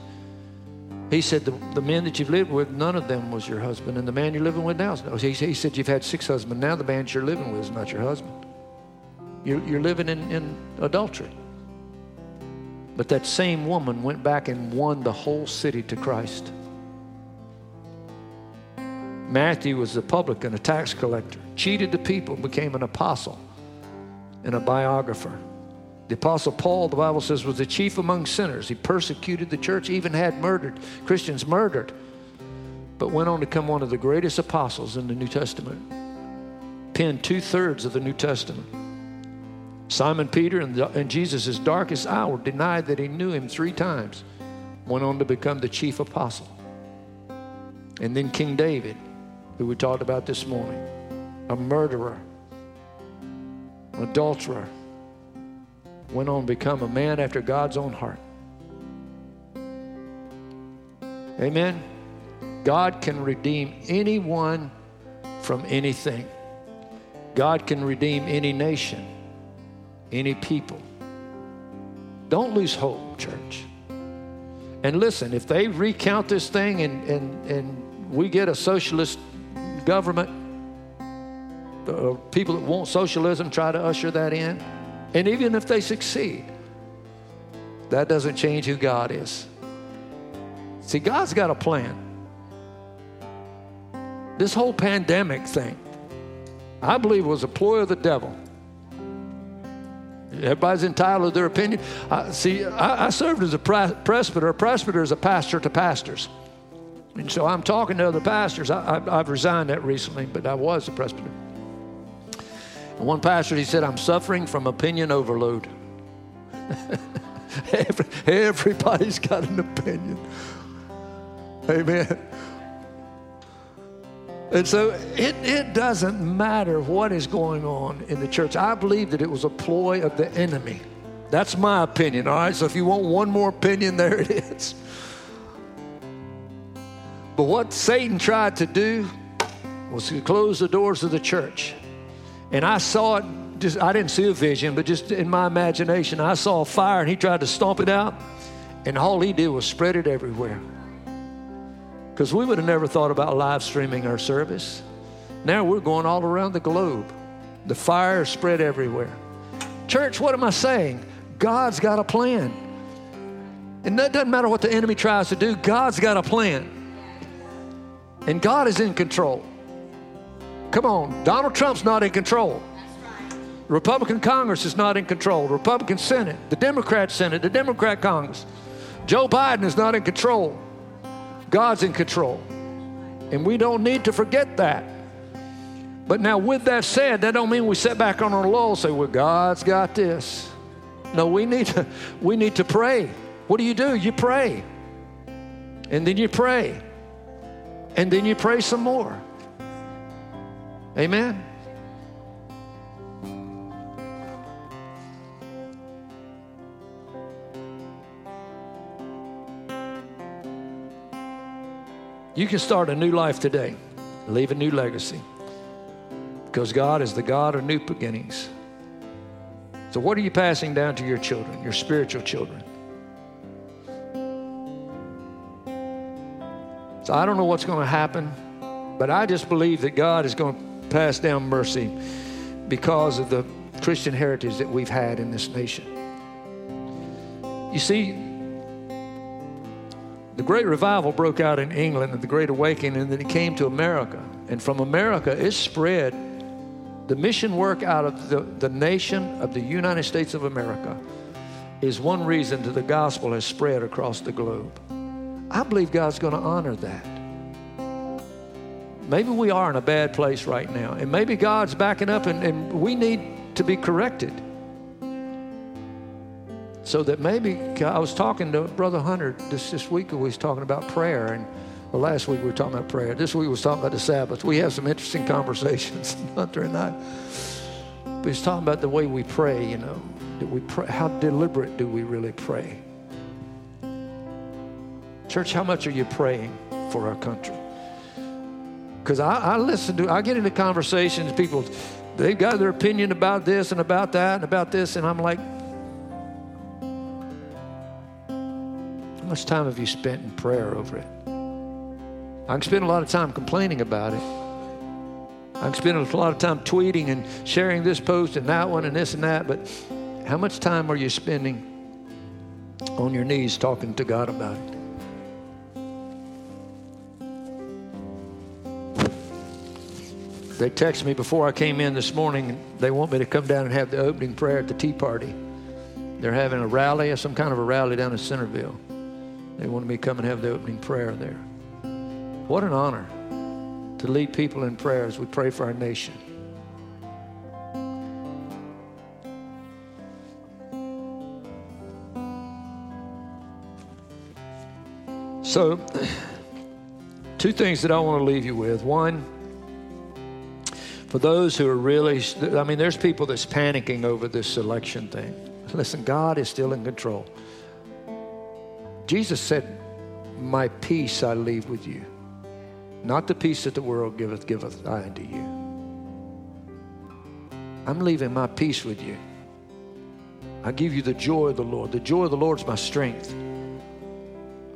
He said, the, the men that you've lived with, none of them was your husband. And the man you're living with now is no. He, he said, You've had six husbands. Now the man you're living with is not your husband. You're, you're living in, in adultery. But that same woman went back and won the whole city to Christ. Matthew was a publican, a tax collector, cheated the people, became an apostle and a biographer. The Apostle Paul, the Bible says, was the chief among sinners. He persecuted the church, even had murdered Christians murdered, but went on to become one of the greatest apostles in the New Testament. Penned two thirds of the New Testament. Simon Peter, in, in Jesus' darkest hour, denied that he knew him three times. Went on to become the chief apostle. And then King David, who we talked about this morning, a murderer, adulterer went on to become a man after God's own heart. Amen. God can redeem anyone from anything. God can redeem any nation, any people. Don't lose hope, church. And listen, if they recount this thing and, and, and we get a socialist government, uh, people that want socialism try to usher that in, and even if they succeed, that doesn't change who God is. See, God's got a plan. This whole pandemic thing, I believe, was a ploy of the devil. Everybody's entitled to their opinion. I, see, I, I served as a presbyter. A presbyter is a pastor to pastors. And so I'm talking to other pastors. I, have resigned that recently, but I was a presbyter. One pastor, he said, I'm suffering from opinion overload. Every, everybody's got an opinion. Amen. And so it, it doesn't matter what is going on in the church. I believe that it was a ploy of the enemy. That's my opinion, all right? So if you want one more opinion, there it is. But what Satan tried to do was to close the doors of the church. And I saw it, just, I didn't see a vision, but just in my imagination, I saw a fire and he tried to stomp it out. And all he did was spread it everywhere. Because we would have never thought about live streaming our service. Now we're going all around the globe. The fire spread everywhere. Church, what am I saying? God's got a plan. And that doesn't matter what the enemy tries to do, God's got a plan. And God is in control. Come on, Donald Trump's not in control. Republican Congress is not in control. Republican Senate, the Democrat Senate, the Democrat Congress. Joe Biden is not in control. God's in control. And we don't need to forget that. But now, with that said, that don't mean we sit back on our laurels and say, well, God's got this. No, we need to, we need to pray. What do you do? You pray. And then you pray. And then you pray some more. Amen. You can start a new life today, leave a new legacy. Because God is the God of new beginnings. So, what are you passing down to your children, your spiritual children? So, I don't know what's going to happen, but I just believe that God is going to pass down mercy because of the Christian heritage that we've had in this nation. You see, The great revival broke out in England and the Great Awakening, and then it came to America. And from America, it spread the mission work out of the, the nation of the United States of America is one reason that the gospel has spread across the globe. I believe God's going to honor that. Maybe we are in a bad place right now, and maybe God's backing up, and, and we need to be corrected. So that maybe I was talking to Brother Hunter this, this week, we was talking about prayer, and well, last week we were talking about prayer. This week we was talking about the Sabbath. We have some interesting conversations, Hunter and I. But he's talking about the way we pray, you know. Do we pray? How deliberate do we really pray? Church, how much are you praying for our country? Because I, I, listen to, I get into conversations, people, they've got their opinion about this and about that and about this, and I'm like, how much time have you spent in prayer over it? I can spend a lot of time complaining about it. I can spend a lot of time tweeting and sharing this post and that one and this and that, but how much time are you spending on your knees talking to God about it? They texted me before I came in this morning. They want me to come down and have the opening prayer at the Tea Party. They're having a rally, some kind of a rally down in Centerville. They wanted me to come and have the opening prayer there. What an honor to lead people in prayer as we pray for our nation. So, two things that I want to leave you with. One, for those who are really, I mean, there's people that's panicking over this election thing. Listen, God is still in control. Jesus said, My peace I leave with you. Not the peace that the world giveth, giveth I unto you. I'm leaving my peace with you. I give you the joy of the Lord. The joy of the Lord is my strength.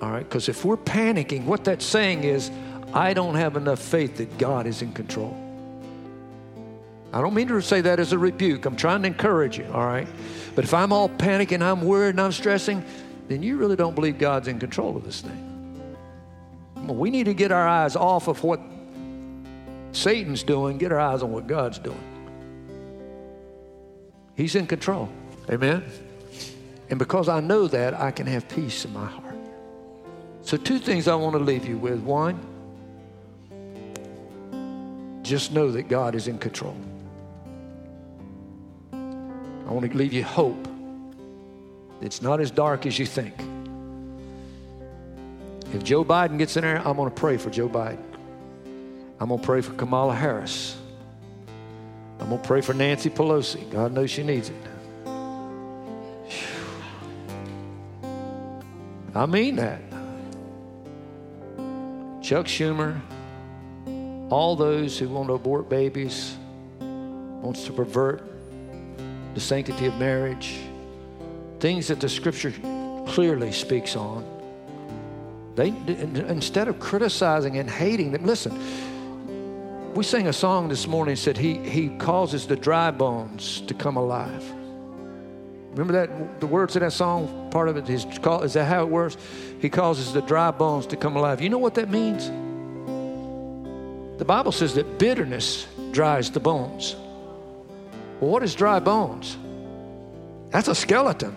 All right? Because if we're panicking, what that's saying is, I don't have enough faith that God is in control. I don't mean to say that as a rebuke. I'm trying to encourage you, all right? But if I'm all panicking, I'm worried, and I'm stressing, then you really don't believe God's in control of this thing. We need to get our eyes off of what Satan's doing, get our eyes on what God's doing. He's in control. Amen? And because I know that, I can have peace in my heart. So, two things I want to leave you with. One, just know that God is in control. I want to leave you hope. It's not as dark as you think. If Joe Biden gets in there, I'm going to pray for Joe Biden. I'm going to pray for Kamala Harris. I'm going to pray for Nancy Pelosi. God knows she needs it. I mean that. Chuck Schumer, all those who want to abort babies, wants to pervert the sanctity of marriage, things that the scripture clearly speaks on. They, instead of criticizing and hating them, listen, we sang a song this morning that said he, he causes the dry bones to come alive. Remember that the words of that song, part of it is called, is that how it works? He causes the dry bones to come alive. You know what that means? The Bible says that bitterness dries the bones. What is dry bones? That's a skeleton.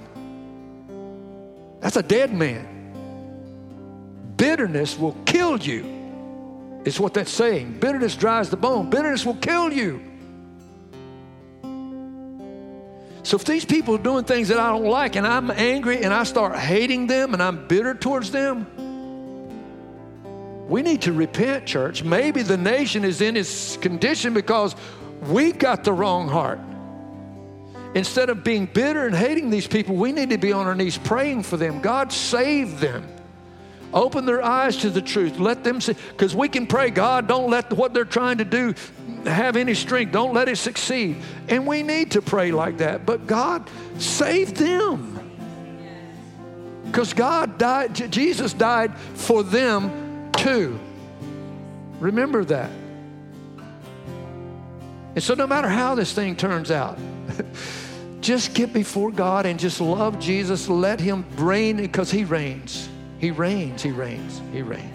That's a dead man. Bitterness will kill you, is what that's saying. Bitterness dries the bone. Bitterness will kill you. So if these people are doing things that I don't like and I'm angry and I start hating them and I'm bitter towards them, we need to repent, church. Maybe the nation is in its condition because we've got the wrong heart. Instead of being bitter and hating these people, we need to be on our knees praying for them. God, save them. Open their eyes to the truth. Let them see, because we can pray, God, don't let what they're trying to do have any strength. Don't let it succeed. And we need to pray like that. But God, save them. Because God died, Jesus died for them too. Remember that. And so, no matter how this thing turns out, just get before God and just love Jesus. Let Him reign because He reigns. He reigns, He reigns, He reigns.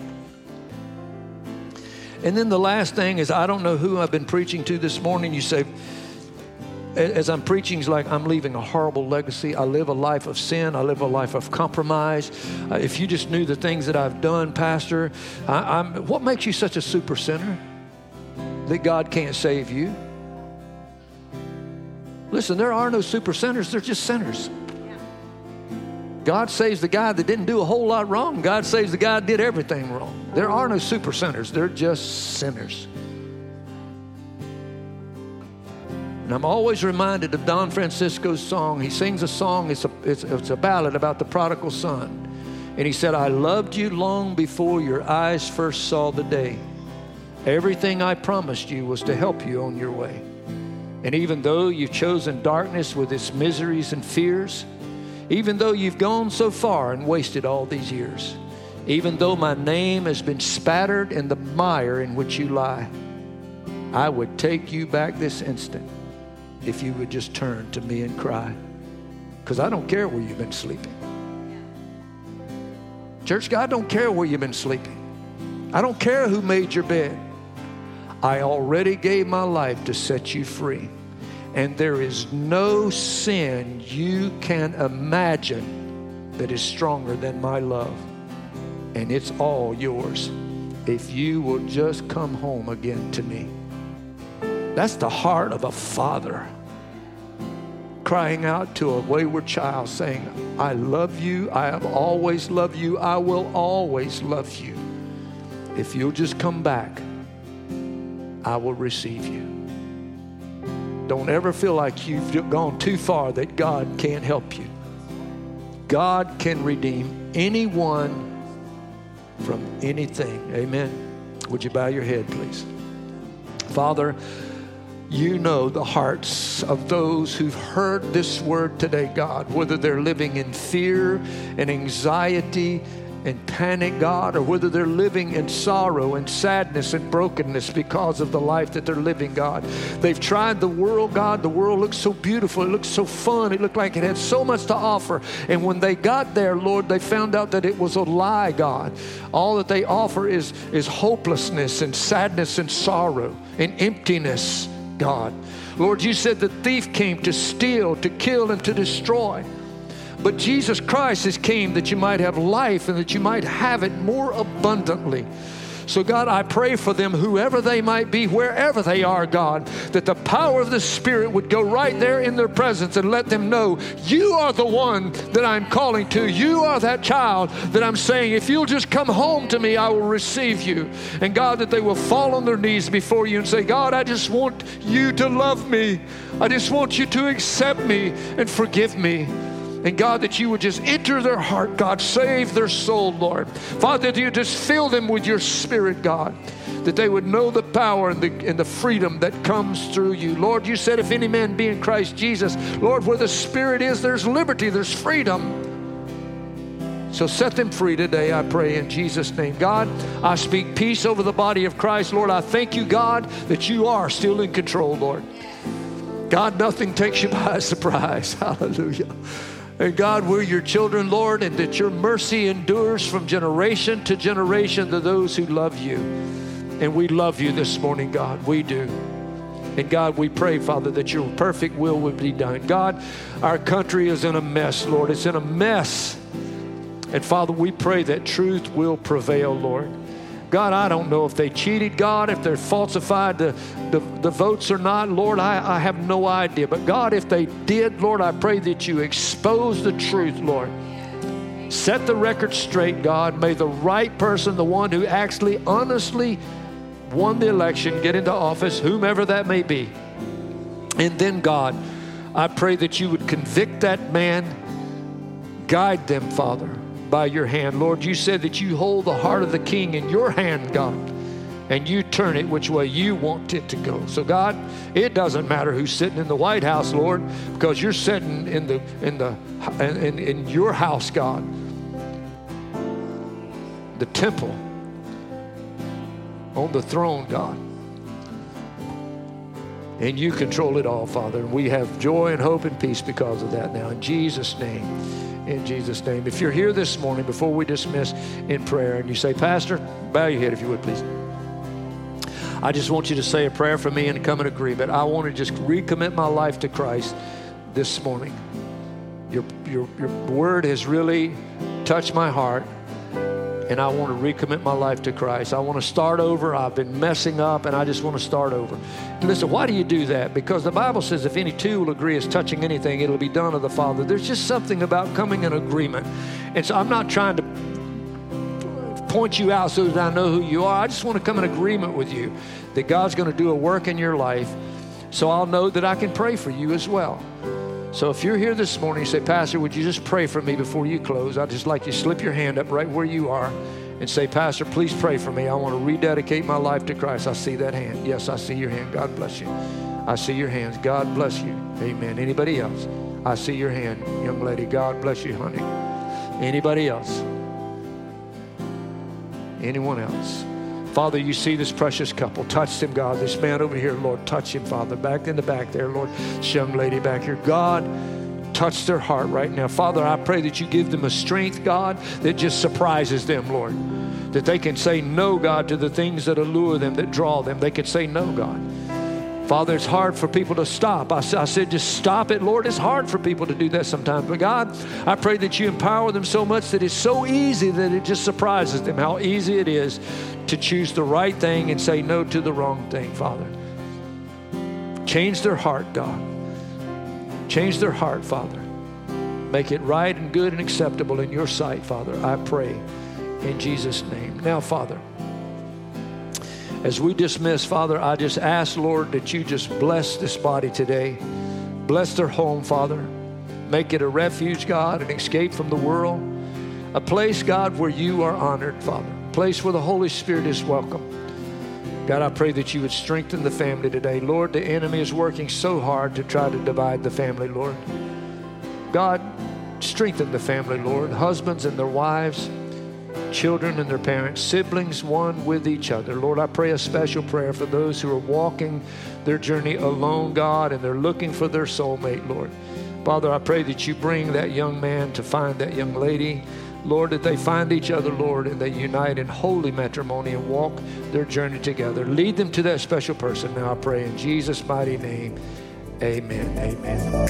And then the last thing is I don't know who I've been preaching to this morning. You say, as I'm preaching, it's like I'm leaving a horrible legacy. I live a life of sin. I live a life of compromise. Uh, if you just knew the things that I've done, Pastor, I, what makes you such a super sinner that God can't save you? Listen, there are no super sinners, they're just sinners. God saves the guy that didn't do a whole lot wrong. God saves the guy that did everything wrong. There are no super sinners, they're just sinners. And I'm always reminded of Don Francisco's song. He sings a song, it's a, it's, it's a ballad about the prodigal son. And he said, I loved you long before your eyes first saw the day. Everything I promised you was to help you on your way. And even though you've chosen darkness with its miseries and fears, even though you've gone so far and wasted all these years, even though my name has been spattered in the mire in which you lie, I would take you back this instant if you would just turn to me and cry. Because I don't care where you've been sleeping. Church, God don't care where you've been sleeping. I don't care who made your bed. I already gave my life to set you free. And there is no sin you can imagine that is stronger than my love. And it's all yours if you will just come home again to me. That's the heart of a father crying out to a wayward child, saying, I love you. I have always loved you. I will always love you. If you'll just come back, I will receive you. Don't ever feel like you've gone too far that God can't help you. God can redeem anyone from anything. Amen. Would you bow your head, please? Father, you know the hearts of those who've heard this word today, God, whether they're living in fear and anxiety and panic, God, or whether they're living in sorrow and sadness and brokenness because of the life that they're living, God. They've tried the world, God. The world looks so beautiful. It looks so fun. It looked like it had so much to offer. And when they got there, Lord, they found out that it was a lie, God. All that they offer is, is hopelessness and sadness and sorrow and emptiness, God. Lord, you said the thief came to steal, to kill, and to destroy. But Jesus Christ has came that you might have life and that you might have it more abundantly. So, God, I pray for them, whoever they might be, wherever they are, God, that the power of the Spirit would go right there in their presence and let them know you are the one that I'm calling to. You are that child that I'm saying, if you'll just come home to me, I will receive you. And, God, that they will fall on their knees before you and say, God, I just want you to love me. I just want you to accept me and forgive me. And God, that you would just enter their heart, God, save their soul, Lord. Father, that you just fill them with your spirit, God, that they would know the power and the, and the freedom that comes through you. Lord, you said, if any man be in Christ Jesus, Lord, where the spirit is, there's liberty, there's freedom. So set them free today, I pray, in Jesus' name. God, I speak peace over the body of Christ. Lord, I thank you, God, that you are still in control, Lord. God, nothing takes you by surprise. Hallelujah. And God, we're your children, Lord, and that your mercy endures from generation to generation to those who love you. And we love you this morning, God. We do. And God, we pray, Father, that your perfect will would be done. God, our country is in a mess, Lord. It's in a mess. And Father, we pray that truth will prevail, Lord. God, I don't know if they cheated God, if they're falsified the, the, the votes or not. Lord, I, I have no idea. But God, if they did, Lord, I pray that you expose the truth, Lord. Set the record straight, God. May the right person, the one who actually honestly won the election, get into office, whomever that may be. And then, God, I pray that you would convict that man, guide them, Father by your hand. Lord, you said that you hold the heart of the king in your hand, God, and you turn it which way you want it to go. So, God, it doesn't matter who's sitting in the White House, Lord, because you're sitting in the in the in, in your house, God. The temple on the throne, God. And you control it all, Father. And we have joy and hope and peace because of that now. In Jesus' name. In Jesus' name. If you're here this morning, before we dismiss in prayer, and you say, Pastor, bow your head if you would, please. I just want you to say a prayer for me and come in agreement. I want to just recommit my life to Christ this morning. Your, your, your word has really touched my heart, and I want to recommit my life to Christ. I want to start over. I've been messing up, and I just want to start over. Listen, why do you do that? Because the Bible says if any two will agree as touching anything, it'll be done of the Father. There's just something about coming in agreement. And so I'm not trying to point you out so that I know who you are. I just want to come in agreement with you that God's going to do a work in your life so I'll know that I can pray for you as well. So if you're here this morning, say, Pastor, would you just pray for me before you close? I'd just like you to slip your hand up right where you are and say, Pastor, please pray for me. I want to rededicate my life to Christ. I see that hand. Yes, I see your hand. God bless you. I see your hands. God bless you. Amen. Anybody else? I see your hand, young lady. God bless you, honey. Anybody else? anyone else. Father, you see this precious couple. Touch them, God. This man over here, Lord, touch him, Father. Back in the back there, Lord. This young lady back here. God, touch their heart right now. Father, I pray that you give them a strength, God, that just surprises them, Lord. That they can say no, God, to the things that allure them, that draw them. They can say no, God. Father, it's hard for people to stop. I, I, said, just stop it, Lord. It's hard for people to do that sometimes. But God, I pray that you empower them so much that it's so easy that it just surprises them how easy it is to choose the right thing and say no to the wrong thing, Father. Change their heart, God. Change their heart, Father. Make it right and good and acceptable in your sight, Father. I pray in Jesus' name. Now, Father. As we dismiss, Father, I just ask, Lord, that you just bless this body today. Bless their home, Father. Make it a refuge, God, an escape from the world. A place, God, where you are honored, Father. A place where the Holy Spirit is welcome. God, I pray that you would strengthen the family today. Lord, the enemy is working so hard to try to divide the family, Lord. God, strengthen the family, Lord. Husbands and their wives children and their parents, siblings, one with each other. Lord, I pray a special prayer for those who are walking their journey alone, God, and they're looking for their soulmate, Lord. Father, I pray that you bring that young man to find that young lady. Lord, that they find each other, Lord, and they unite in holy matrimony and walk their journey together. Lead them to that special person. Now I pray in Jesus' mighty name. Amen. Amen.